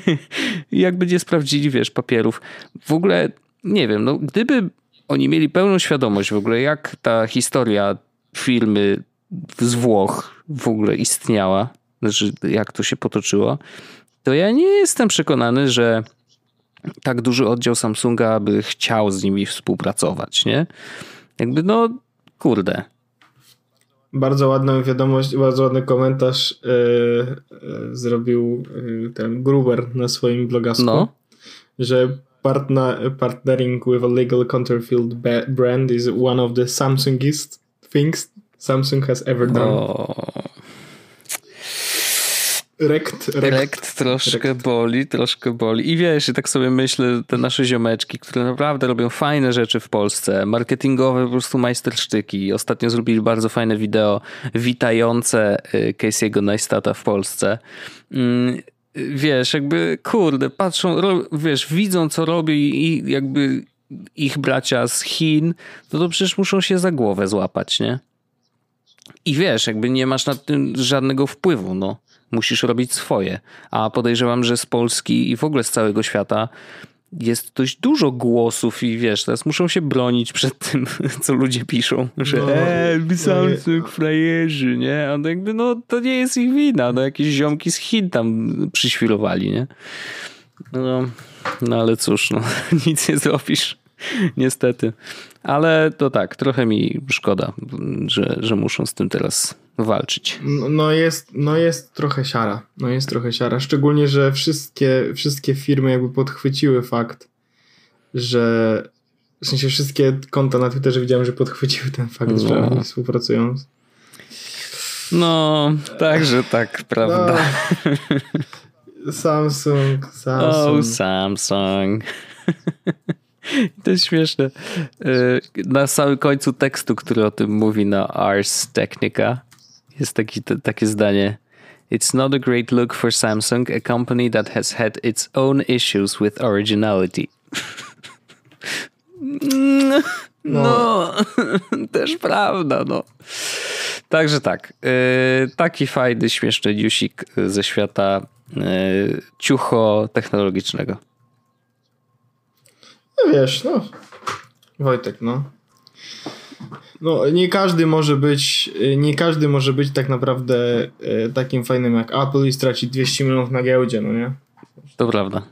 *laughs* Jakby nie sprawdzili, wiesz, papierów. W ogóle, nie wiem, no gdyby oni mieli pełną świadomość w ogóle, jak ta historia firmy z Włoch w ogóle istniała, znaczy jak to się potoczyło, to ja nie jestem przekonany, że tak duży oddział Samsunga by chciał z nimi współpracować, nie? Jakby no, kurde, bardzo ładną wiadomość, bardzo ładny komentarz yy, zrobił yy, ten Gruber na swoim blogasku, no. że partner, partnering with a legal counterfeit brand is one of the Samsungist things Samsung has ever done. Oh. Rekt, rekt, rekt troszkę rekt. boli, troszkę boli. I wiesz, i tak sobie myślę, te nasze ziomeczki, które naprawdę robią fajne rzeczy w Polsce, marketingowe po prostu majstersztyki. Ostatnio zrobili bardzo fajne wideo witające y, Casey'ego Neistata w Polsce. Mm, wiesz, jakby kurde, patrzą, wiesz, widzą co robi i jakby ich bracia z Chin, no to przecież muszą się za głowę złapać, nie? I wiesz, jakby nie masz na tym żadnego wpływu, no musisz robić swoje. A podejrzewam, że z Polski i w ogóle z całego świata jest dość dużo głosów i wiesz, teraz muszą się bronić przed tym, *laughs* co ludzie piszą, że no, eee, Samsung frajerzy, nie? A jakby, no to nie jest ich wina, no jakieś ziomki z Chin tam przyświrowali, nie? No, no ale cóż, no *laughs* nic nie zrobisz, niestety. Ale to tak, trochę mi szkoda, że, że muszą z tym teraz walczyć. No, no jest, no jest trochę siara. No jest trochę siara. Szczególnie, że wszystkie, wszystkie firmy jakby podchwyciły fakt, że w sensie wszystkie konta na Twitterze widziałem, że podchwyciły ten fakt, no. że oni współpracują. No, także tak, prawda. No. Samsung, Samsung. Oh, Samsung. *laughs* To jest śmieszne. E, na samym końcu tekstu, który o tym mówi na Ars Technica, jest taki, takie zdanie. It's not a great look for Samsung, a company that has had its own issues with originality. *laughs* No, no, *laughs* też prawda, no. Także tak. Yy, taki fajny, śmieszny newsik ze świata yy, ciucho technologicznego. No wiesz, no. Wojtek, no. No, nie każdy może być, nie każdy może być tak naprawdę e, takim fajnym jak Apple i stracić 200 milionów na giełdzie, no nie? To prawda,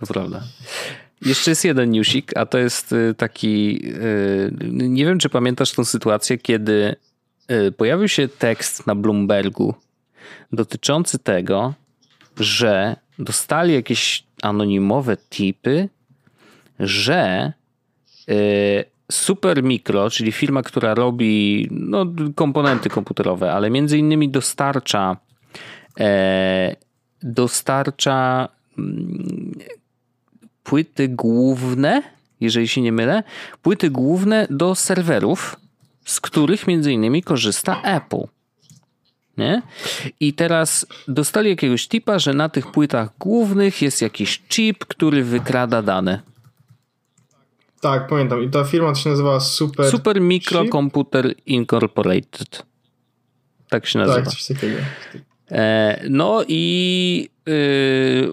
to prawda. Jeszcze jest jeden newsik, a to jest e, taki, e, nie wiem czy pamiętasz tą sytuację, kiedy pojawił się tekst na Bloombergu dotyczący tego, że dostali jakieś anonimowe tipy że Super Micro, czyli firma, która robi no, komponenty komputerowe, ale między innymi dostarcza e, dostarcza mm, płyty główne, jeżeli się nie mylę, płyty główne do serwerów, z których między innymi korzysta Apple. Nie? I teraz dostali jakiegoś tipa, że na tych płytach głównych jest jakiś chip, który wykrada dane. Tak, pamiętam. I ta firma to się nazywa Super... Super Microcomputer Incorporated. Tak się nazywa. Tak, coś takiego. E, no i yy,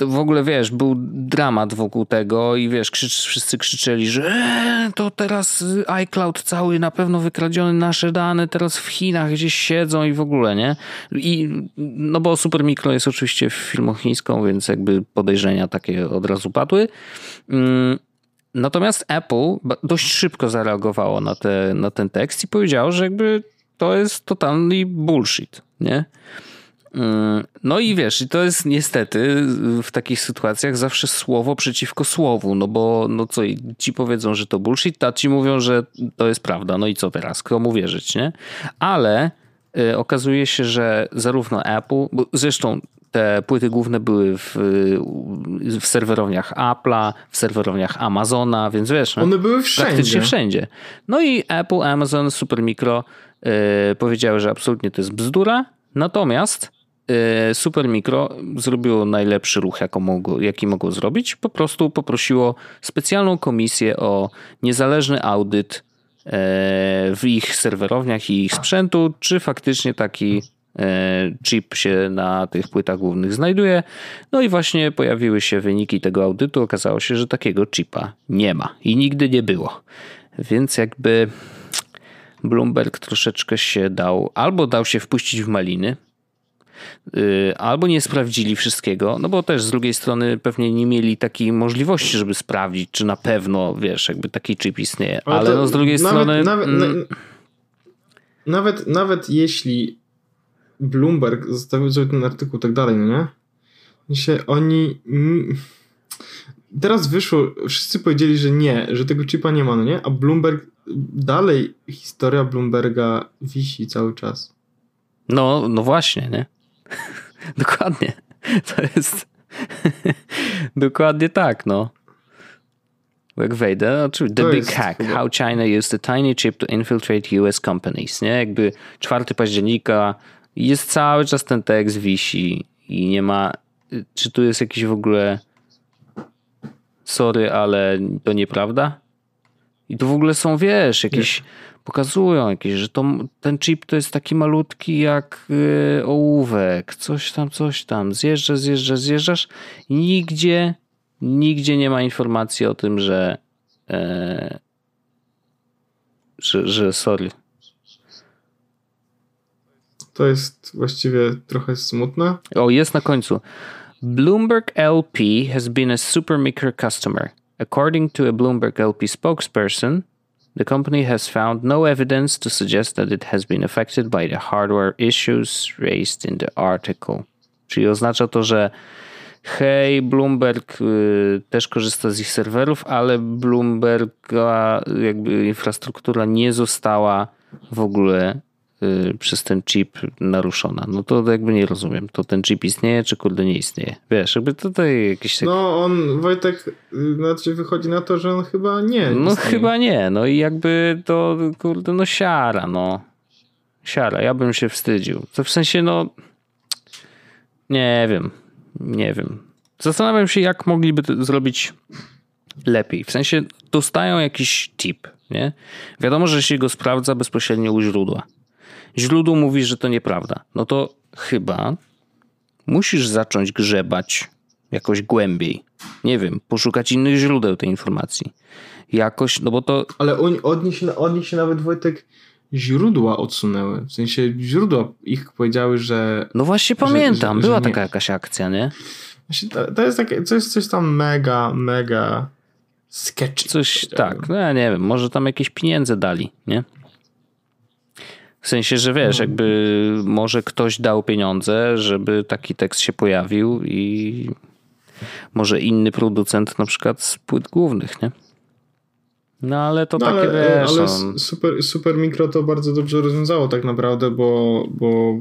w ogóle wiesz, był dramat wokół tego i wiesz, krzycz, wszyscy krzyczeli, że e, to teraz iCloud cały na pewno wykradziony nasze dane, teraz w Chinach gdzieś siedzą i w ogóle, nie? I no bo Super Micro jest oczywiście firmą chińską, więc jakby podejrzenia takie od razu padły. Natomiast Apple dość szybko zareagowało na, te, na ten tekst i powiedziało, że jakby to jest totalny bullshit, nie? Mm, no i wiesz, to jest niestety w takich sytuacjach zawsze słowo przeciwko słowu, no bo no co, ci powiedzą, że to bullshit, a ci mówią, że to jest prawda, no i co teraz, komu wierzyć, nie? Ale y, okazuje się, że zarówno Apple, zresztą te płyty główne były w, w serwerowniach Apple'a, w serwerowniach Amazona, więc wiesz, no, one były wszędzie. Praktycznie wszędzie. No i Apple, Amazon, Supermicro yy, powiedziały, że absolutnie to jest bzdura, natomiast yy, Supermicro zrobiło najlepszy ruch, jaki mogło, jaki mogło zrobić. Po prostu poprosiło specjalną komisję o niezależny audyt yy, w ich serwerowniach i ich sprzętu, czy faktycznie taki E, chip się na tych płytach głównych znajduje. No i właśnie pojawiły się wyniki tego audytu. Okazało się, że takiego chipa nie ma i nigdy nie było. Więc jakby Bloomberg troszeczkę się dał, albo dał się wpuścić w maliny, y, albo nie sprawdzili wszystkiego, no bo też z drugiej strony pewnie nie mieli takiej możliwości, żeby sprawdzić, czy na pewno, wiesz, jakby taki chip istnieje. Ale, Ale no z drugiej nawet, strony... Nawet, mm, nawet, nawet jeśli Bloomberg zostawił sobie ten artykuł tak dalej, no nie? Się oni... Teraz wyszło, wszyscy powiedzieli, że nie, że tego chipa nie ma, no nie? A Bloomberg, dalej historia Bloomberga wisi cały czas. No, no właśnie, nie? *laughs* Dokładnie. To jest... *laughs* Dokładnie tak, no. Jak wejdę, oczywiście, The Big Hack, chyba. How China Used a Tiny Chip to Infiltrate US Companies, nie? Jakby 4 października jest cały czas ten tekst wisi i nie ma. Czy tu jest jakiś w ogóle. Sorry, ale to nieprawda? I tu w ogóle są, wiesz, jakieś. Nie. Pokazują jakieś, że to, ten chip to jest taki malutki jak yy, ołówek, coś tam, coś tam. Zjeżdżasz, zjeżdżasz, zjeżdżasz i nigdzie, nigdzie nie ma informacji o tym, że, yy, że, że sorry, to jest właściwie trochę smutne. O, jest na końcu. Bloomberg LP has been a Supermicro customer. According to a Bloomberg LP spokesperson, the company has found no evidence to suggest that it has been affected by the hardware issues raised in the article. Czyli oznacza to, że hej, Bloomberg y, też korzysta z ich serwerów, ale Bloomberga jakby infrastruktura nie została w ogóle przez ten chip naruszona. No to jakby nie rozumiem. To ten chip istnieje, czy kurde nie istnieje? Wiesz, jakby tutaj jakieś... No on, Wojtek, y, znaczy wychodzi na to, że on chyba nie No istnieje. chyba nie. No i jakby to, kurde, no siara, no. Siara. Ja bym się wstydził. To w sensie, no... Nie wiem. Nie wiem. Zastanawiam się, jak mogliby to zrobić lepiej. W sensie dostają jakiś chip, nie? Wiadomo, że się go sprawdza bezpośrednio u źródła źródło mówi, że to nieprawda, no to chyba musisz zacząć grzebać jakoś głębiej. Nie wiem, poszukać innych źródeł tej informacji. Jakoś, no bo to... Ale oni, od, nich się, od nich się nawet, Wojtek, źródła odsunęły. W sensie źródła ich powiedziały, że... No właśnie pamiętam, że, że, była że taka jakaś akcja, nie? To, to jest takie, coś, coś tam mega, mega sketchy. Coś, tak, no ja nie wiem, może tam jakieś pieniądze dali, nie? W sensie, że wiesz, no. jakby może ktoś dał pieniądze, żeby taki tekst się pojawił i może inny producent na przykład z płyt głównych, nie? No ale to no, takie ale, wiesz... Ale no. super, super Mikro to bardzo dobrze rozwiązało tak naprawdę, bo, bo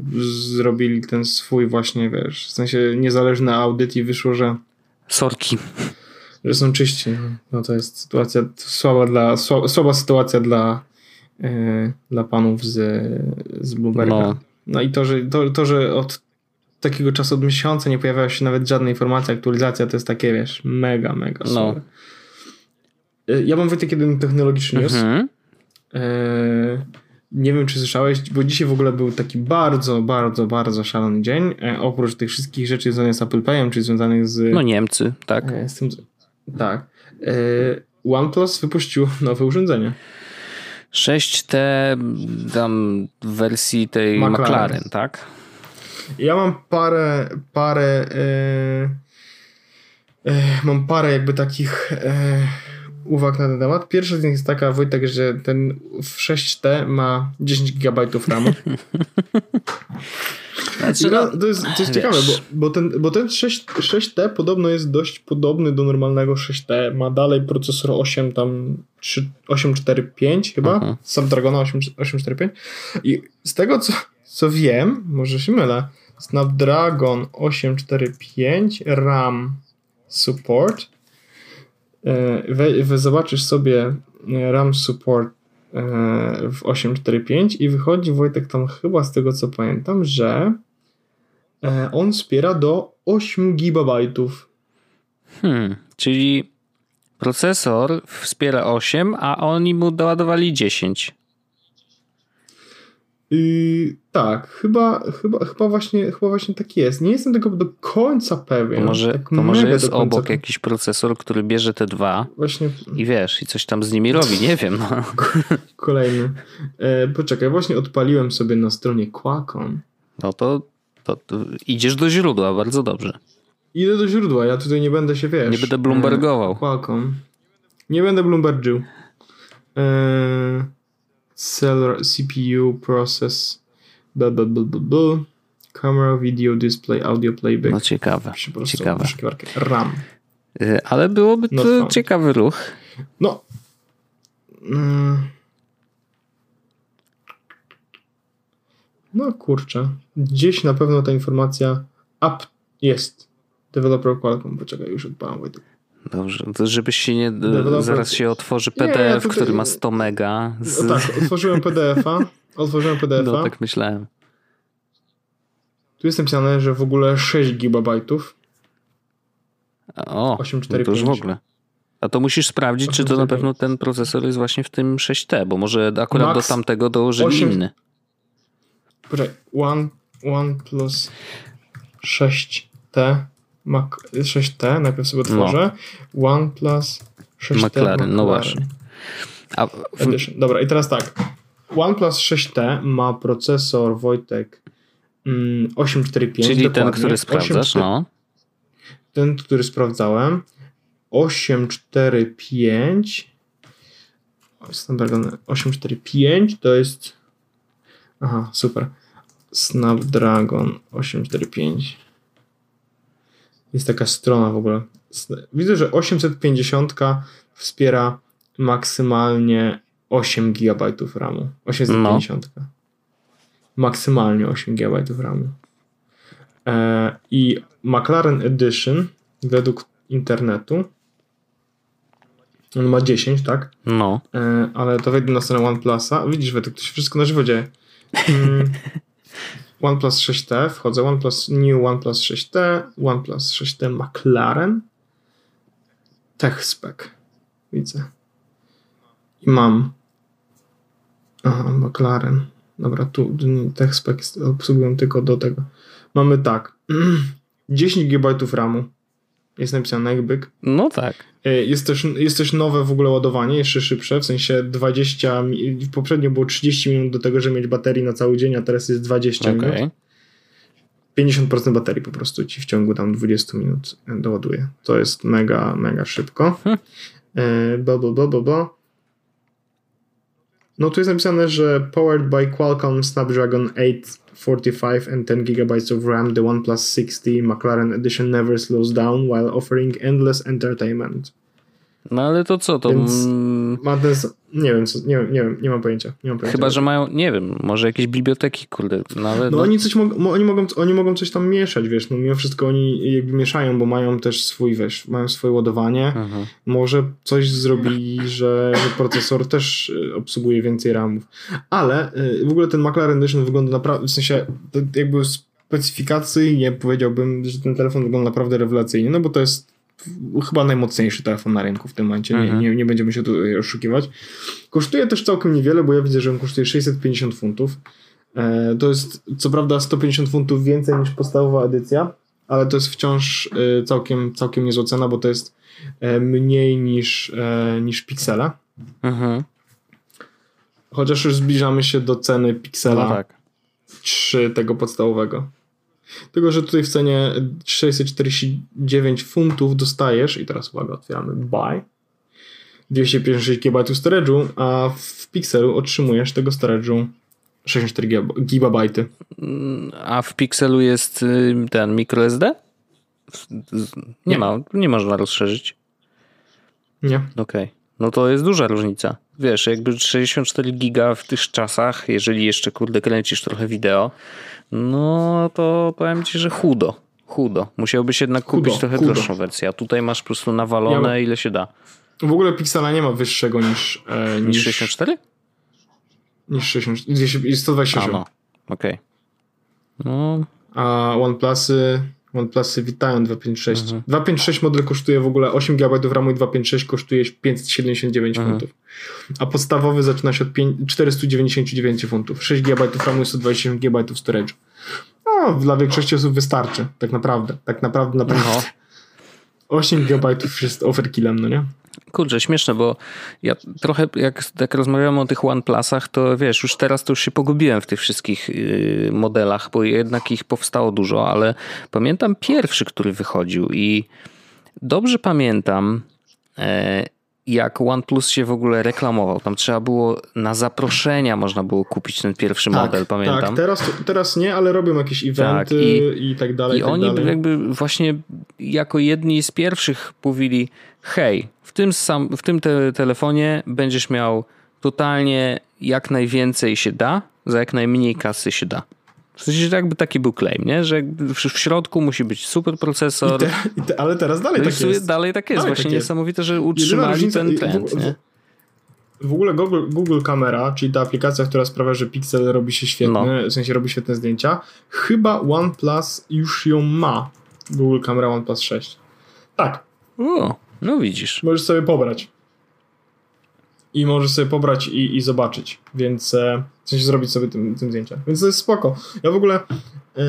zrobili ten swój właśnie, wiesz, w sensie niezależny audyt i wyszło, że... Sorki. Że są czyści. No to jest sytuacja słaba dla... Słaba sytuacja dla dla panów z, z Bloomberga. No. no i to że, to, to, że od takiego czasu od miesiąca nie pojawiała się nawet żadna informacja, aktualizacja, to jest takie, wiesz, mega, mega no. E, ja mam Wojtek jeden technologiczny news. Mhm. E, nie wiem, czy słyszałeś, bo dzisiaj w ogóle był taki bardzo, bardzo, bardzo szalony dzień. E, oprócz tych wszystkich rzeczy związanych z Apple Payem, czyli związanych z... No Niemcy, tak. E, z tym, tak. E, OnePlus wypuścił *laughs* nowe urządzenie. 6T tam w wersji tej McLaren, McLaren tak? Ja mam parę, parę yy, yy, mam parę jakby takich yy, uwag na ten temat. Pierwsza z nich jest taka, Wojtek, że ten w 6T ma 10 GB RAMu. *laughs* Znaczy, no, to jest, to jest ciekawe, bo, bo, ten, bo ten 6, 6T podobno jest dość podobny do normalnego 6T. Ma dalej procesor 8 tam 3, 845 chyba, uh -huh. Snapdragona 8, 845 i z tego co, co wiem, może się mylę, Snapdragon 845 RAM support we, we zobaczysz sobie e, RAM support e, w 845 i wychodzi Wojtek tam chyba z tego co pamiętam, że on wspiera do 8 GB. Hmm, czyli procesor wspiera 8, a oni mu doładowali 10. Yy, tak, chyba, chyba, chyba, właśnie, chyba właśnie tak jest. Nie jestem tego do końca pewien. To może, tak to może jest obok jakiś procesor, który bierze te dwa właśnie... i wiesz, i coś tam z nimi robi, nie wiem. No. *laughs* Kolejny. E, poczekaj, właśnie odpaliłem sobie na stronie Qualcomm. No to, to, to, idziesz do źródła, bardzo dobrze. Idę do źródła, ja tutaj nie będę się, wiesz... Nie będę Bloombergował. E, Qualcomm. Nie będę Bloombergił. Eee... Cell CPU process blah, blah, blah, blah, blah. camera, video, display, audio playback. No ciekawe, ciekawe. RAM. Y, ale byłoby to no ciekawy ruch. No. Mm. No kurczę. Gdzieś na pewno ta informacja up jest. Developer Qualcomm. Poczekaj, już odpalam Wojtek. Dobrze, to żebyś się nie. Developer... Zaraz się otworzy PDF, nie, tutaj... który ma 100 mega. Z... No tak, otworzyłem PDF-a. Otworzyłem PDF-a. No tak myślałem. Tu jest napisane, że w ogóle 6 GB. O, 845. No to już w ogóle. A to musisz sprawdzić, 8, czy to na pewno ten procesor jest właśnie w tym 6T, bo może akurat Max do tamtego dołożyli 8... inny. Poczekaj, One, One plus 6T Mac 6T, najpierw sobie otworzę. No. OnePlus 6T. McLaren, McLaren. no właśnie. A w... Dobra, i teraz tak. OnePlus 6T ma procesor Wojtek 845. Mm, Czyli ten, który sprawdzasz, 8, no. Ten, który sprawdzałem. 845. Snapdragon 845 to jest. Aha, super. Snapdragon 845. Jest taka strona w ogóle. Widzę, że 850 wspiera maksymalnie 8 GB RAMu. 850. No. Maksymalnie 8 GB RAMu. E, I McLaren Edition według internetu on ma 10, tak? No. E, ale to wejdę na stronę OnePlusa. Widzisz, że to się wszystko na żywo dzieje. Mm. *laughs* OnePlus 6T, wchodzę OnePlus New OnePlus 6T, OnePlus 6T McLaren, TechSpec, widzę. I mam aha, McLaren. Dobra, tu TechSpec obsługują tylko do tego. Mamy tak, *clears throat* 10 GB RAMu, jest napisane jak No tak. E, jest też, jest też nowe w ogóle ładowanie, jeszcze szybsze, w sensie 20, poprzednio było 30 minut do tego, żeby mieć baterii na cały dzień, a teraz jest 20 okay. minut. 50% baterii po prostu ci w ciągu tam 20 minut doładuje. To jest mega, mega szybko. Hmm. Bo, bo, bo, bo, bo. No tu jest napisane, że powered by Qualcomm Snapdragon 845 and 10 GB of RAM, the OnePlus 60 McLaren Edition never slows down while offering endless entertainment. No ale to co, to... Więc ma ten, nie wiem, co, nie, nie wiem, nie mam pojęcia. Nie mam pojęcia Chyba, że mają, nie wiem, może jakieś biblioteki, kurde. No, ale, no, no. oni coś mogą, oni mogą, oni mogą coś tam mieszać, wiesz, no mimo wszystko oni jakby mieszają, bo mają też swój, wiesz, mają swoje ładowanie. Mhm. Może coś zrobili, że, że procesor też y, obsługuje więcej RAMów. Ale y, w ogóle ten McLaren Edition wygląda naprawdę, w sensie jakby specyfikacyjnie powiedziałbym, że ten telefon wygląda naprawdę rewelacyjnie, no bo to jest chyba najmocniejszy telefon na rynku w tym momencie, mhm. nie, nie, nie będziemy się tutaj oszukiwać. Kosztuje też całkiem niewiele, bo ja widzę, że on kosztuje 650 funtów. E, to jest co prawda 150 funtów więcej niż podstawowa edycja, ale to jest wciąż e, całkiem, całkiem niezła cena, bo to jest e, mniej niż, niż Pixela. Mhm. Chociaż już zbliżamy się do ceny Pixela no tak. 3 tego podstawowego. Tylko, że tutaj w cenie 649 funtów dostajesz, i teraz uwaga, otwieramy buy, 256 GB storage'u, a w Pixelu otrzymujesz tego storage'u 64 GB. A w Pixelu jest y, ten microSD? Nie, nie ma, nie można rozszerzyć. Nie. Okej. Okay. No to jest duża różnica. Wiesz, jakby 64 giga w tych czasach, jeżeli jeszcze kurde kręcisz trochę wideo, no to powiem ci, że chudo. Chudo. Musiałbyś jednak chudo, kupić trochę chudo. droższą wersję, a tutaj masz po prostu nawalone ja, ile się da. W ogóle Pixela nie ma wyższego niż... E, niż, niż 64? Niż 60, 128. A no, okej. Okay. No. A OnePlusy OnePlusy witają 256. Mhm. 256 model kosztuje w ogóle 8 GB RAMu i 256 kosztuje 579 mhm. funtów. A podstawowy zaczyna się od 5, 499 funtów. 6 GB RAMu i 128 GB storage. No, dla większości osób wystarczy. Tak naprawdę. Tak naprawdę, naprawdę. No. 8 GB jest overkillem, no nie? Kurczę, śmieszne, bo ja trochę jak, rozmawiamy o tych OnePlusach, to wiesz, już teraz to już się pogubiłem w tych wszystkich yy, modelach, bo jednak ich powstało dużo, ale pamiętam pierwszy, który wychodził i dobrze pamiętam, e, jak OnePlus się w ogóle reklamował. Tam trzeba było na zaproszenia można było kupić ten pierwszy tak, model, pamiętam. Tak, teraz, teraz nie, ale robią jakieś tak, eventy tak, i, i, tak dalej. I, tak oni dalej. jakby właśnie jako jedni z pierwszych mówili hej, w tym, sam, w tym te telefonie będziesz miał totalnie jak najwięcej się da, za jak najmniej kasy się da. W sensie, że jakby taki był claim, nie? że w środku musi być super procesor. Te, te, ale teraz dalej no tak jest. Dalej tak jest. Dalej Właśnie tak niesamowite, jest. że utrzymali ten trend. W, nie? w ogóle Google, Google Camera, czyli ta aplikacja, która sprawia, że Pixel robi się świetny, no. w sensie robi świetne zdjęcia, chyba OnePlus już ją ma. Google Camera OnePlus 6. Tak. O, no widzisz. Możesz sobie pobrać. I możesz sobie pobrać i, i zobaczyć, więc e, w sensie zrobić sobie tym, tym zdjęcia. Więc to jest spoko. Ja w ogóle e,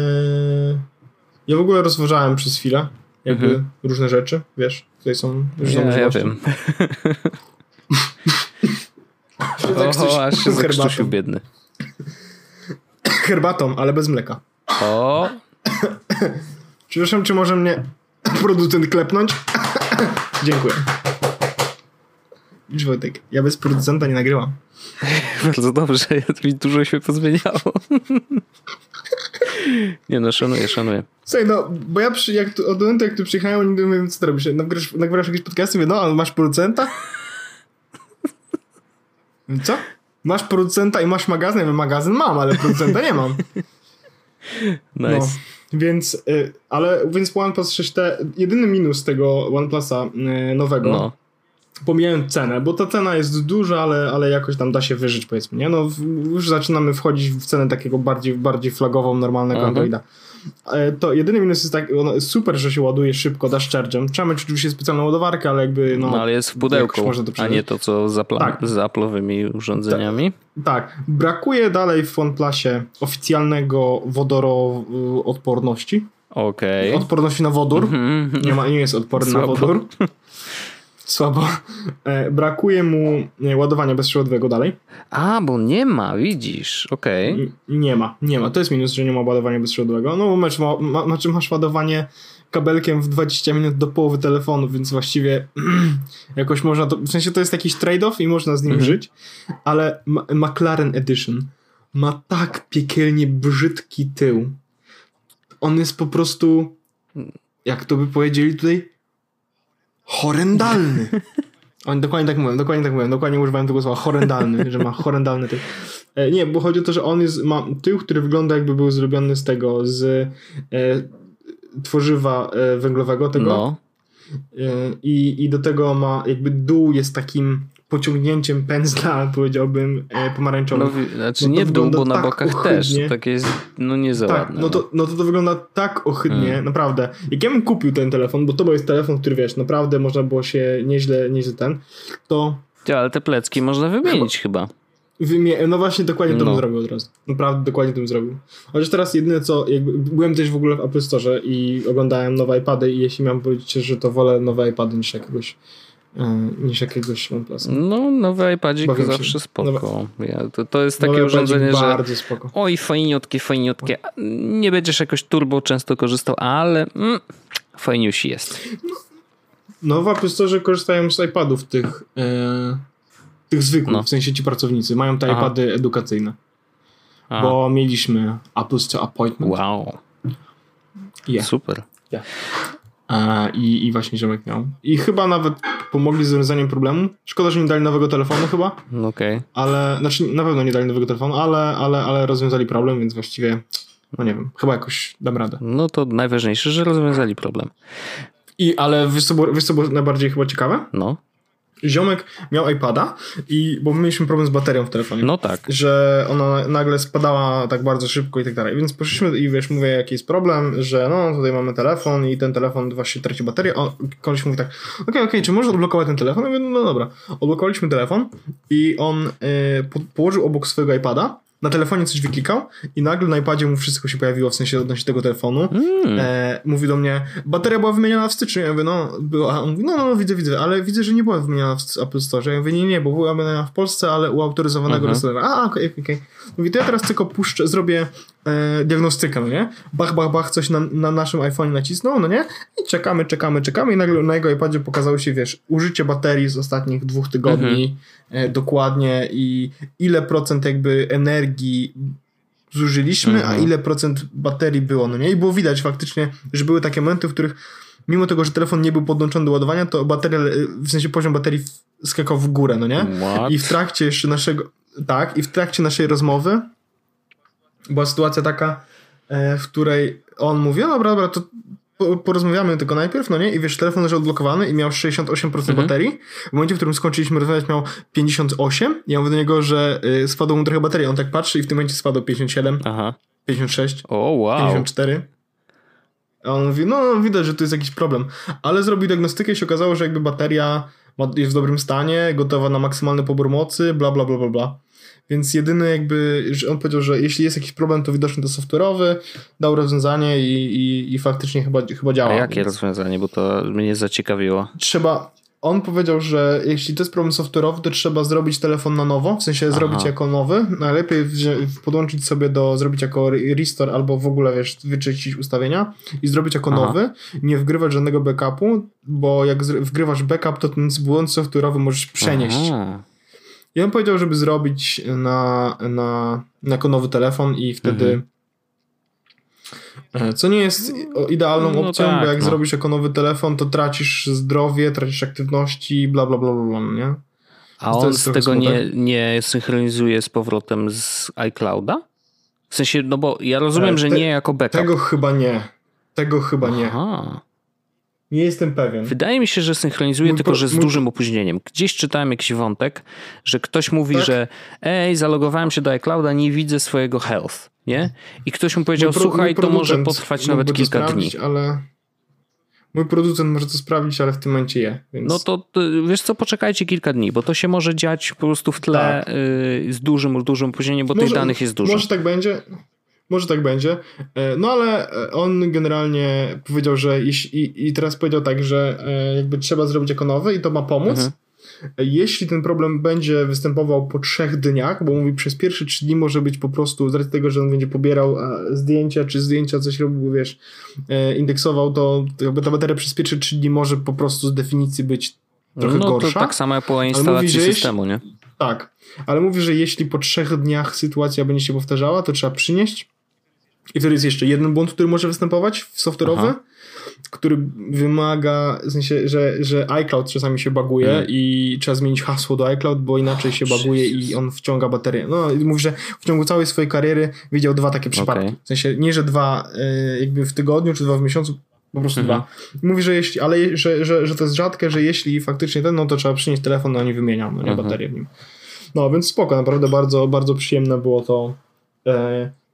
ja w ogóle rozważałem przez chwilę jakby mhm. różne rzeczy, wiesz, tutaj są różne ja, ja wiem. *laughs* Oho, aż się zakrztusił biedny. Herbatą, ale bez mleka. O! *coughs* Przepraszam, czy może mnie *coughs* producent klepnąć? *coughs* Dziękuję. Widzisz Wojtek, ja bez producenta nie nagrywam. *laughs* Bardzo dobrze, mi dużo się pozmieniało. *laughs* nie no, szanuję, szanuję. Słuchaj, no, bo ja przy, jak tu, od momentu jak tu przyjechałem, nie wiem, co ty robisz, nagrywasz, nagrywasz jakieś podcasty, mówię, no, ale masz producenta? co? Masz producenta i masz magazyn? Ja mówię, magazyn mam, ale producenta nie mam. *laughs* Nice. No. Więc, y, ale, więc OnePlus 6T, jedyny minus tego OnePlusa y, nowego, no. Pomijając cenę, bo ta cena jest duża, ale, ale jakoś tam da się wyżyć, powiedzmy, nie? No, już zaczynamy wchodzić w cenę takiego bardziej, bardziej flagową, normalnego mhm. Androida. E, to jedyny minus jest tak, super, że się ładuje szybko, dasz charge'em. Trzeba mieć oczywiście specjalną ładowarkę, ale jakby, no... no ale jest w pudełku, a nie to, co z, Apple, tak. z Apple'owymi urządzeniami. Tak, tak. Brakuje dalej w OnePlusie oficjalnego wodoroodporności. Okej. Okay. Odporności na wodór. Mm -hmm. Nie, ma, nie jest odporny Słabo. na wodór. *laughs* Słabo. E, brakuje mu ładowania bezprzewodowego dalej. A, bo nie ma, widzisz. Okej. Okay. Nie ma, nie ma. To jest minus, że nie ma ładowania bezprzewodowego. No masz, ma, ma, masz, masz ładowanie kabelkiem w 20 minut do połowy telefonu, więc właściwie *clears throat* jakoś można to, w sensie to jest jakiś trade-off i można z nim mhm. żyć, ale McLaren Edition ma tak piekielnie brzydki tył. On jest po prostu, jak to by powiedzieli tutaj, horrendalny. *laughs* Oni dokładnie tak mówią, dokładnie tak mówią, dokładnie używają tego słowa horrendalny, że ma horrendalny tył. E, nie, bo chodzi o to, że on jest, ma tył, który wygląda jakby był zrobiony z tego, z e, tworzywa e, węglowego tego. No. E, I, I do tego ma jakby dół jest takim pociągnięciem pędzla, powiedziałbym, e, pomarańczowym. No, znaczy no nie w dół, bo na tak bokach ohydnie. też. Tak jest, no nie za tak, no to, no to to wygląda tak ohydnie, hmm. naprawdę. Jak ja bym kupił ten telefon, bo to jest telefon, który wiesz, naprawdę można było się nieźle, nieźle ten, to... Ja, ale te plecki można wymienić chyba. Wymie no właśnie, dokładnie to no. bym zrobił od razu. Naprawdę, dokładnie to bym zrobił. Chociaż teraz jedyne co, jakby, byłem też w ogóle w Apple Store i oglądałem nowe iPady i jeśli miałem powiedzieć, że to wolę nowe iPady niż jakiegoś niż jakiegoś OnePlusa. No, nowy iPadzik Bawię zawsze się. spoko. Ja, to, to jest takie nowy urządzenie, że bardzo spoko. oj, fajniutkie, fajniutkie. Nie będziesz jakoś turbo często korzystał, ale mm, fajniusi jest. No, No Store korzystają z iPadów tych, e, tych zwykłych, No. w sensie ci pracownicy. Mają te Aha. iPady edukacyjne. A, Bo mieliśmy Apple Store Appointment. wow, Yeah. super. A, i, I właśnie ziomek miał. I chyba nawet pomogli z rozwiązaniem problemu. Szkoda, że nie dali nowego telefonu chyba, No Okej. ale, znaczy na pewno nie dali nowego telefonu, ale, ale, ale rozwiązali problem, więc właściwie, no nie wiem, chyba jakoś dam radę. No to najważniejsze, że rozwiązali problem. I, ale wiesz co, było, wiesz co było najbardziej chyba ciekawe? No, Ziomek miał iPada i, bo my mieliśmy problem z baterią w telefonie. no tak. że ona nagle spadała tak bardzo szybko i tak dalej. Więc poszliśmy i wiesz, mówię, jaki jest problem, że no tutaj mamy telefon i ten telefon właśnie traci baterię. A koleś mówi tak, okej, okej, czy możesz odblokować ten telefon? Ja mówię, no dobra. Odblokowaliśmy telefon i on y, po, położył obok swojego iPada, na telefonie coś wyklikał i nagle na iPadzie mu wszystko się pojawiło, w sensie odnośnie tego telefonu. Mm. E, mówi do mnie, bateria była wymieniana w styczniu. Ja mówię, no była. A on mówi, no, no, no widzę, widzę, ale widzę, że nie była wymieniana w Apple Store. Ja mówię, nie, nie, bo była wymieniana w Polsce, ale u autoryzowanego Mhm. resellera. A, okej, okej, okej. Mówi, to ja teraz tylko puszczę, zrobię e, diagnostykę, no nie? Bach, bach, bach, coś na, na naszym iPhone nacisnął, no nie? I czekamy, czekamy, czekamy i nagle na jego iPadzie pokazało się, wiesz, użycie baterii z ostatnich dwóch tygodni e, dokładnie i ile procent jakby energii zużyliśmy, a Mhm. ile procent baterii było, no nie? I było widać faktycznie, że były takie momenty, w których mimo tego, że telefon nie był podłączony do ładowania, to bateria, w sensie poziom baterii skakał w górę, no nie? What? I w trakcie jeszcze naszego, tak, i w trakcie naszej rozmowy była sytuacja taka, e, w której on mówi, no dobra, dobra, to po- porozmawiamy tylko najpierw, no nie? I wiesz, telefon leżał odblokowany i miał 68% Mhm. baterii. W momencie, w którym skończyliśmy rozmawiać, miał 58. I ja mówię do niego, że y, spadło mu trochę baterii. On tak patrzy i w tym momencie spadło 57, Aha. 56, O, wow. 54. A on mówi, no widać, że tu jest jakiś problem. Ale zrobił diagnostykę i się okazało, że jakby bateria jest w dobrym stanie, gotowa na maksymalny pobór mocy, bla, bla, bla, bla, bla. Więc jedyny jakby, że on powiedział, że jeśli jest jakiś problem, to widocznie to software'owy, dał rozwiązanie i, i, i faktycznie chyba, chyba działa. A jakie Więc rozwiązanie, bo to mnie zaciekawiło. Trzeba, on powiedział, że jeśli to jest problem software'owy, to trzeba zrobić telefon na nowo, w sensie Aha. zrobić jako nowy. Najlepiej podłączyć sobie do, zrobić jako re- restore albo w ogóle, wiesz, wyczyścić ustawienia i zrobić jako Aha. nowy. Nie wgrywać żadnego backupu, bo jak wgrywasz backup, to ten błąd software'owy możesz przenieść. Aha. I on powiedział, żeby zrobić na, na, na jako nowy telefon i wtedy. Mhm. e, Co nie jest idealną No opcją, tak, bo jak no. zrobisz jako nowy telefon, to tracisz zdrowie, tracisz aktywności, bla bla bla bla, bla nie? A on z tego nie, smutek. nie synchronizuje z powrotem z iClouda? W sensie, no bo ja rozumiem, E, że te- nie jako backup. Tego chyba nie. Tego chyba. Aha. Nie jestem pewien. Wydaje mi się, że synchronizuje, Mój tylko że z mój- dużym opóźnieniem. Gdzieś czytałem jakiś wątek, że ktoś mówi, Tak? że ej, zalogowałem się do iClouda, nie widzę swojego health, nie? I ktoś mu powiedział, pro- słuchaj, to może potrwać nawet kilka dni. Ale mój producent może to sprawdzić, ale w tym momencie je. Więc... No to wiesz co, poczekajcie kilka dni, bo to się może dziać po prostu w tle Tak. y, z dużym, dużym opóźnieniem, bo tych danych jest dużo. Może tak będzie. Może tak będzie. E, No ale e, on generalnie powiedział, że i, i teraz powiedział tak, że e, jakby trzeba zrobić jako nowy i to ma pomóc. Mhm. Jeśli ten problem będzie występował po trzech dniach, bo mówi przez pierwsze trzy dni może być po prostu z racji tego, że on będzie pobierał zdjęcia, czy zdjęcia coś robił, wiesz, indeksował, to jakby ta bateria przez pierwsze trzy dni może po prostu z definicji być trochę no gorsza. to tak samo jak po instalacji jeśli- systemu, nie? Tak, ale mówi, że jeśli po trzech dniach sytuacja będzie się powtarzała, to trzeba przynieść. I wtedy jest jeszcze jeden błąd, który może występować w software'owy, który wymaga, w sensie, że, że iCloud czasami się baguje Mm. i trzeba zmienić hasło do iCloud, bo inaczej się baguje i on wciąga baterię. No mówi, że w ciągu całej swojej kariery widział dwa takie przypadki. Okej. W sensie nie, że dwa y, jakby w tygodniu, czy dwa w miesiącu, po prostu Mhm. dwa. Mówi, że jeśli, ale że, że, że to jest rzadkie, że jeśli faktycznie ten, no to trzeba przynieść telefon, no nie wymieniam, no nie Mhm. baterię w nim. No więc spoko, naprawdę bardzo, bardzo przyjemne było to.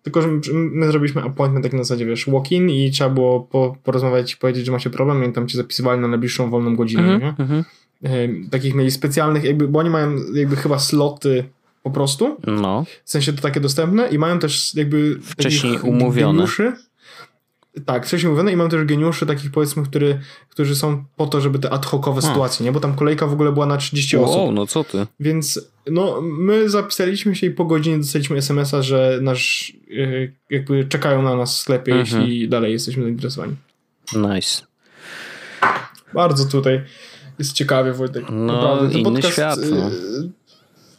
Tylko, że my, my zrobiliśmy appointment tak na zasadzie, wiesz, walk-in i trzeba było po, porozmawiać i powiedzieć, że macie problem i tam cię zapisywali na najbliższą wolną godzinę, Mhm, nie? mhm. E, takich mieli specjalnych, jakby, bo oni mają jakby chyba sloty po prostu, No, w sensie to takie dostępne i mają też jakby Wcześniej umówione. Geniuszy. Tak, wcześniej umówione i mam też geniuszy takich powiedzmy, który, którzy są po to, żeby te ad hocowe A. sytuacje, nie? Bo tam kolejka w ogóle była na 30 osób. wow, no co ty? Więc no, my zapisaliśmy się i po godzinie dostaliśmy SMS-a, że nasz yy, jakby czekają na nas w sklepie, Mhm. jeśli dalej jesteśmy zainteresowani. Nice. Bardzo tutaj jest ciekawie, Wojtek. No, Naprawdę. Ten inny podcast, świat, no.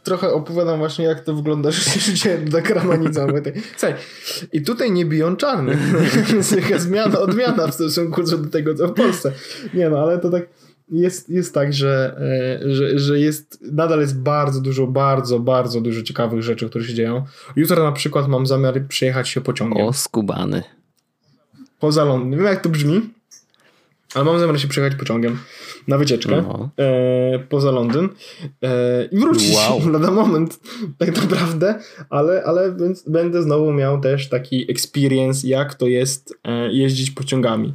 Trochę opowiadam właśnie, jak to wygląda życie dla Kramanica. Słuchaj, i tutaj nie biją czarnych. *laughs* jest jaka zmiana, odmiana w stosunku do tego, co w Polsce. Nie no, ale to tak jest, jest tak, że, e, że, że jest, nadal jest bardzo dużo, bardzo, bardzo dużo ciekawych rzeczy, które się dzieją. Jutro na przykład mam zamiar przejechać się pociągiem. O, skubany. Poza Londyn. Nie wiem jak to brzmi, ale mam zamiar się przejechać pociągiem na wycieczkę No. e, poza Londyn e, i wrócić Wow. *laughs* lada moment tak naprawdę, ale, ale więc będę znowu miał też taki experience, jak to jest e, jeździć pociągami.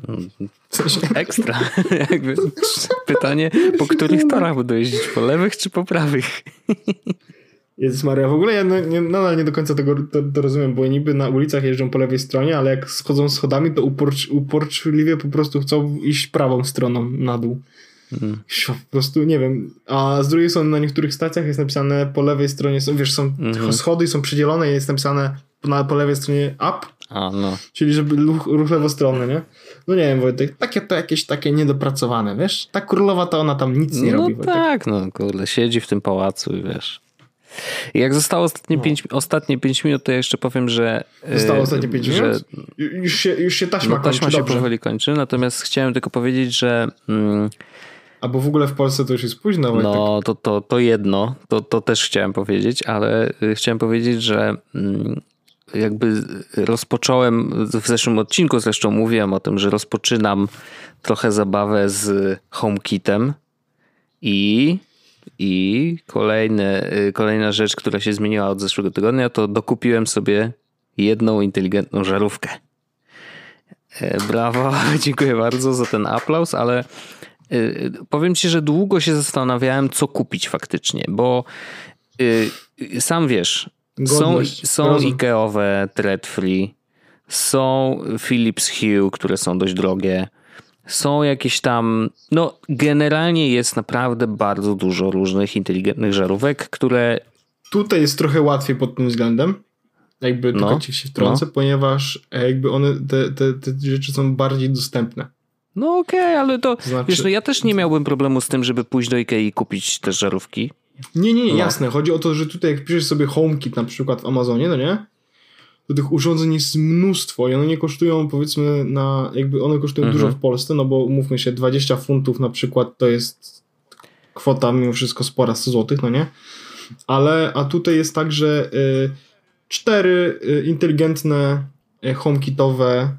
W sensie, *laughs* Ekstra. *laughs* Jakby pytanie, po których torach będą jeździć? Po lewych czy po prawych? Jezus Maria, w ogóle ja no, nie, nadal nie do końca tego to, to rozumiem, bo niby na ulicach jeżdżą po lewej stronie, ale jak schodzą schodami, to uporcz, uporczywie po prostu chcą iść prawą stroną na dół. Mm. Po prostu nie wiem. A z drugiej strony na niektórych stacjach jest napisane po lewej stronie, są, wiesz, są Mhm. schody i są przydzielone i jest napisane na, po lewej stronie up, A, no. czyli żeby ruch, ruch lewostronny, nie? No nie wiem, Wojtek, takie to jakieś takie niedopracowane, wiesz? Ta królowa to ona tam nic nie no robi, Wojtek. tak, no kurde, siedzi w tym pałacu i wiesz. Jak zostało ostatnie, No. pięć, ostatnie pięć minut, to ja jeszcze powiem, że... Zostało e, ostatnie pięć że, minut? Ju- Już się, już się taśma No, taśma kończy, się dobrze. powoli kończy, natomiast chciałem tylko powiedzieć, że mm, Albo w ogóle w Polsce to już jest późno, no to, to, to jedno, to, to też chciałem powiedzieć, ale y, chciałem powiedzieć, że mm, jakby rozpocząłem w zeszłym odcinku, zresztą mówiłem o tym, że rozpoczynam trochę zabawę z HomeKitem i i kolejne, y, kolejna rzecz, która się zmieniła od zeszłego tygodnia, to dokupiłem sobie jedną inteligentną żarówkę. E, Brawo, *laughs* dziękuję bardzo za ten aplauz, ale y, powiem ci, że długo się zastanawiałem, co kupić faktycznie, bo y, sam wiesz, są, Godność, są rozum. Ikeowe thread free, są Philips Hue, które są dość drogie, są jakieś tam, no generalnie jest naprawdę bardzo dużo różnych inteligentnych żarówek, które Tutaj jest trochę łatwiej pod tym względem. Jakby No, tylko ci się wtrącę, ponieważ e, jakby one, te, te, te rzeczy są bardziej dostępne. no okej, ale to, To znaczy- wiesz, no ja też nie miałbym problemu z tym, żeby pójść do Ikei i kupić te żarówki. Nie, nie, nie, No. jasne. Chodzi o to, że tutaj jak piszesz sobie HomeKit na przykład w Amazonie, no nie? To tych urządzeń jest mnóstwo i one nie kosztują powiedzmy na, jakby one kosztują Mhm. dużo w Polsce, no bo umówmy się, 20 funtów na przykład to jest kwota mimo wszystko spora 100 złotych, no nie? Ale, a tutaj jest tak, że y, cztery y, inteligentne y, HomeKitowe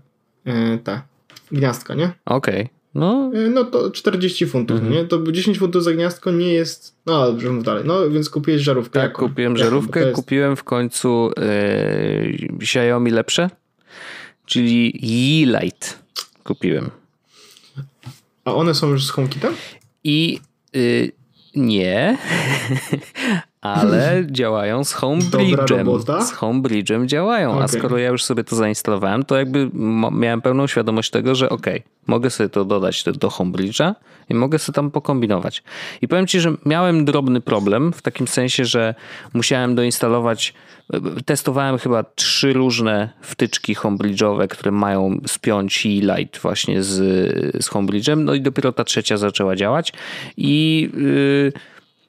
y, te gniazdka, nie? Okej, no Y, No to 40 funtów, Mhm. nie? To 10 funtów za gniazdko nie jest. No dobrze, mów dalej. No więc kupiłeś żarówkę. tak, jaką? kupiłem żarówkę, jest- kupiłem w końcu yy, Xiaomi lepsze, czyli Yeelight kupiłem. A one są już z HomeKitem? I y, nie, *laughs* ale *laughs* działają z Homebridge'em. Z Homebridge'em działają, a Okej. skoro ja już sobie to zainstalowałem, to jakby miałem pełną świadomość tego, że okej, mogę sobie to dodać do, do Homebridge'a i mogę sobie tam pokombinować. I powiem Ci, że miałem drobny problem w takim sensie, że musiałem doinstalować Testowałem chyba trzy różne wtyczki homebridge'owe, które mają spiąć i light właśnie z, z homebridge'em, no i dopiero ta trzecia zaczęła działać i,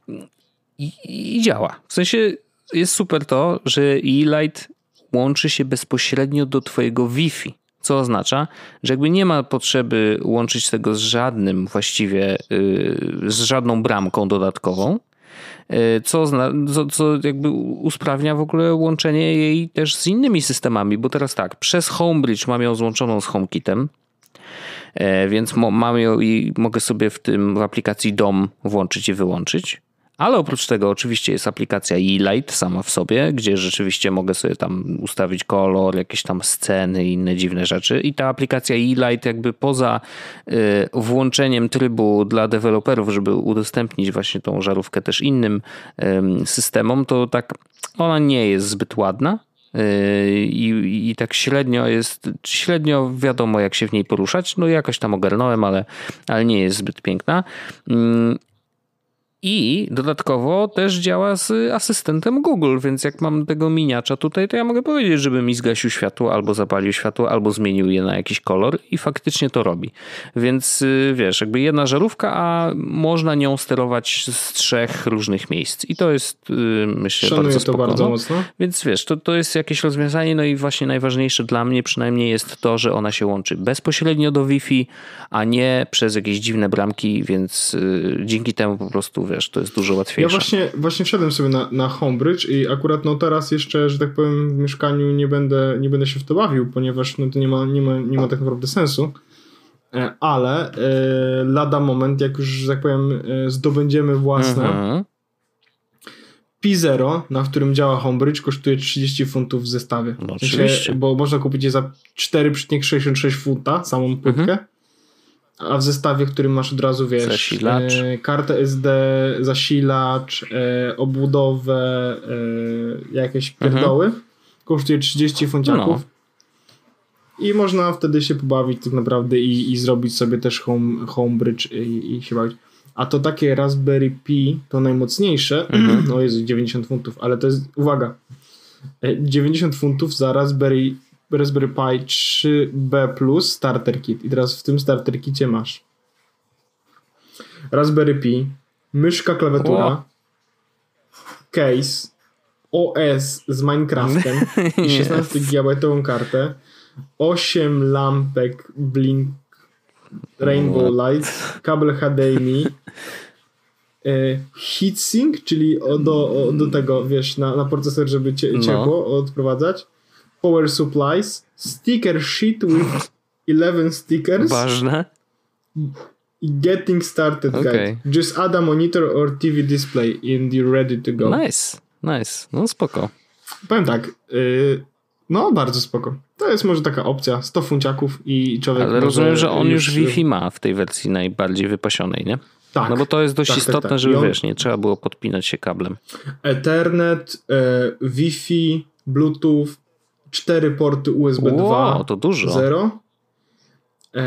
yy, i, i działa. W sensie jest super to, że e-light łączy się bezpośrednio do twojego Wi-Fi. Co oznacza, że jakby nie ma potrzeby łączyć tego z żadnym właściwie, yy, z żadną bramką dodatkową, yy, co, co, co jakby usprawnia w ogóle łączenie jej też z innymi systemami, bo teraz tak, przez Homebridge mam ją złączoną z HomeKitem, e, więc mam ją i mogę sobie w tym w aplikacji DOM włączyć i wyłączyć. Ale oprócz tego oczywiście jest aplikacja e-light sama w sobie, gdzie rzeczywiście mogę sobie tam ustawić kolor, jakieś tam sceny i inne dziwne rzeczy. I ta aplikacja e-light jakby poza y, włączeniem trybu dla deweloperów, żeby udostępnić właśnie tą żarówkę też innym ym, systemom, to tak ona nie jest zbyt ładna. Yy, I, I tak średnio jest, średnio wiadomo jak się w niej poruszać. No jakoś tam ogarnąłem, ale, ale nie jest zbyt piękna. I dodatkowo też działa z asystentem Google, więc jak mam tego miniacza tutaj, to ja mogę powiedzieć, żeby mi zgasił światło, albo zapalił światło, albo zmienił je na jakiś kolor i faktycznie to robi. Więc y, wiesz, jakby jedna żarówka, a można nią sterować z trzech różnych miejsc. I to jest, y, myślę, Szanuję bardzo to spoko. bardzo no. mocno. Więc wiesz, to, to jest jakieś rozwiązanie, no i właśnie najważniejsze dla mnie przynajmniej jest to, że ona się łączy bezpośrednio do Wi-Fi, a nie przez jakieś dziwne bramki, więc y, dzięki temu po prostu, wiesz, to jest dużo Ja łatwiejsze. właśnie, właśnie wszedłem sobie na, na Homebridge i akurat no teraz jeszcze, że tak powiem, w mieszkaniu nie będę, nie będę się w to bawił, ponieważ no to nie ma, nie ma, nie ma tak naprawdę sensu. E, Ale e, lada moment, jak już, że tak powiem, e, zdobędziemy własne, Mhm. P0, na którym działa Homebridge, kosztuje 30 funtów w zestawie. No oczywiście. bo można kupić je za 4,66 funta, samą płytkę. Mhm. A w zestawie, w którym masz od razu, wiesz, Zasilacz. E, kartę SD, zasilacz, e, obudowę, e, jakieś pierdoły, kosztuje 30 funciaków. Mhm. No. I można wtedy się pobawić tak naprawdę i, i zrobić sobie też home, Homebridge i, i się bawić. A to takie Raspberry Pi, to najmocniejsze, Mhm. no jest 90 funtów, ale to jest, uwaga, e, 90 funtów za Raspberry, Raspberry Pi 3B Starter Kit. I teraz w tym Starter Kicie masz Raspberry Pi, myszka, klawiatura, Wow. case, OS z Minecraftem i *laughs* 16 GB kartę, 8 lampek Blink Rainbow Light, kabel HDMI, e, heatsink, czyli o, do, o, do tego, wiesz, na, na procesor, żeby cie, No. ciepło odprowadzać, power supplies, sticker sheet with 11 stickers Ważne. getting started Okej. guide. Just add a monitor or TV display and you're ready to go. Nice, nice. No spoko. Powiem tak, y, no bardzo spoko. To jest może taka opcja, 100 funciaków i człowiek Ale rozumiem, że on już Wi-Fi ma w tej wersji najbardziej wypasionej, nie? Tak. No bo to jest dość tak, tak, istotne, tak. żeby I on- wiesz, nie trzeba było podpinać się kablem. Ethernet, e, Wi-Fi, Bluetooth, 4 porty USB 2, Wow, to dużo. 0, e,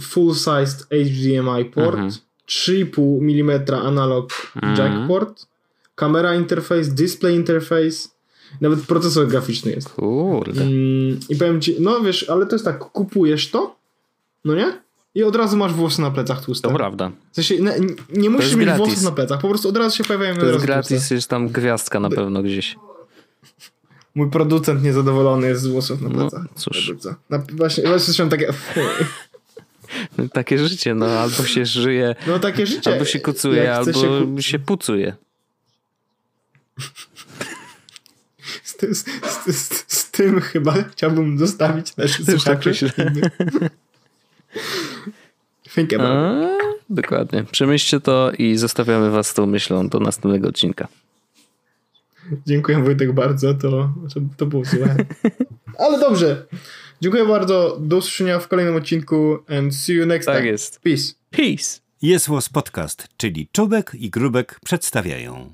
full-sized HDMI port, Mhm. 3,5 mm analog Mhm. jack port, kamera interface, display interface, nawet procesor graficzny jest. Kurde. Mm, I powiem ci, no wiesz, ale to jest tak, kupujesz to, no nie? I od razu masz włosy na plecach tłuste. To prawda. W sensie, nie, nie musisz mieć gratis. włosów na plecach, po prostu od razu się pojawiają To jest gratis, tłuste. jest tam gwiazdka na pewno gdzieś. Mój producent niezadowolony jest z włosów na No, plecach. cóż. Produkcja. Na, właśnie, właśnie słyszałem takie, *laughs* Takie życie, no albo się żyje, no takie życie. albo się kucuje, albo się ku- się pucuje. *laughs* z, ty- z, z, z, tym chyba chciałbym zostawić naszych Też tak słuchaczy. *laughs* Think about it. Dokładnie. Przemyślcie to i zostawiamy was z tą myślą do następnego odcinka. Dziękuję Wojtek bardzo, to, to, było złe. *laughs* Ale dobrze. Dziękuję bardzo. Do usłyszenia w kolejnym odcinku and see you next Tak time. jest. Peace. Peace. Jest Podcast, czyli Czubek i Grubek przedstawiają.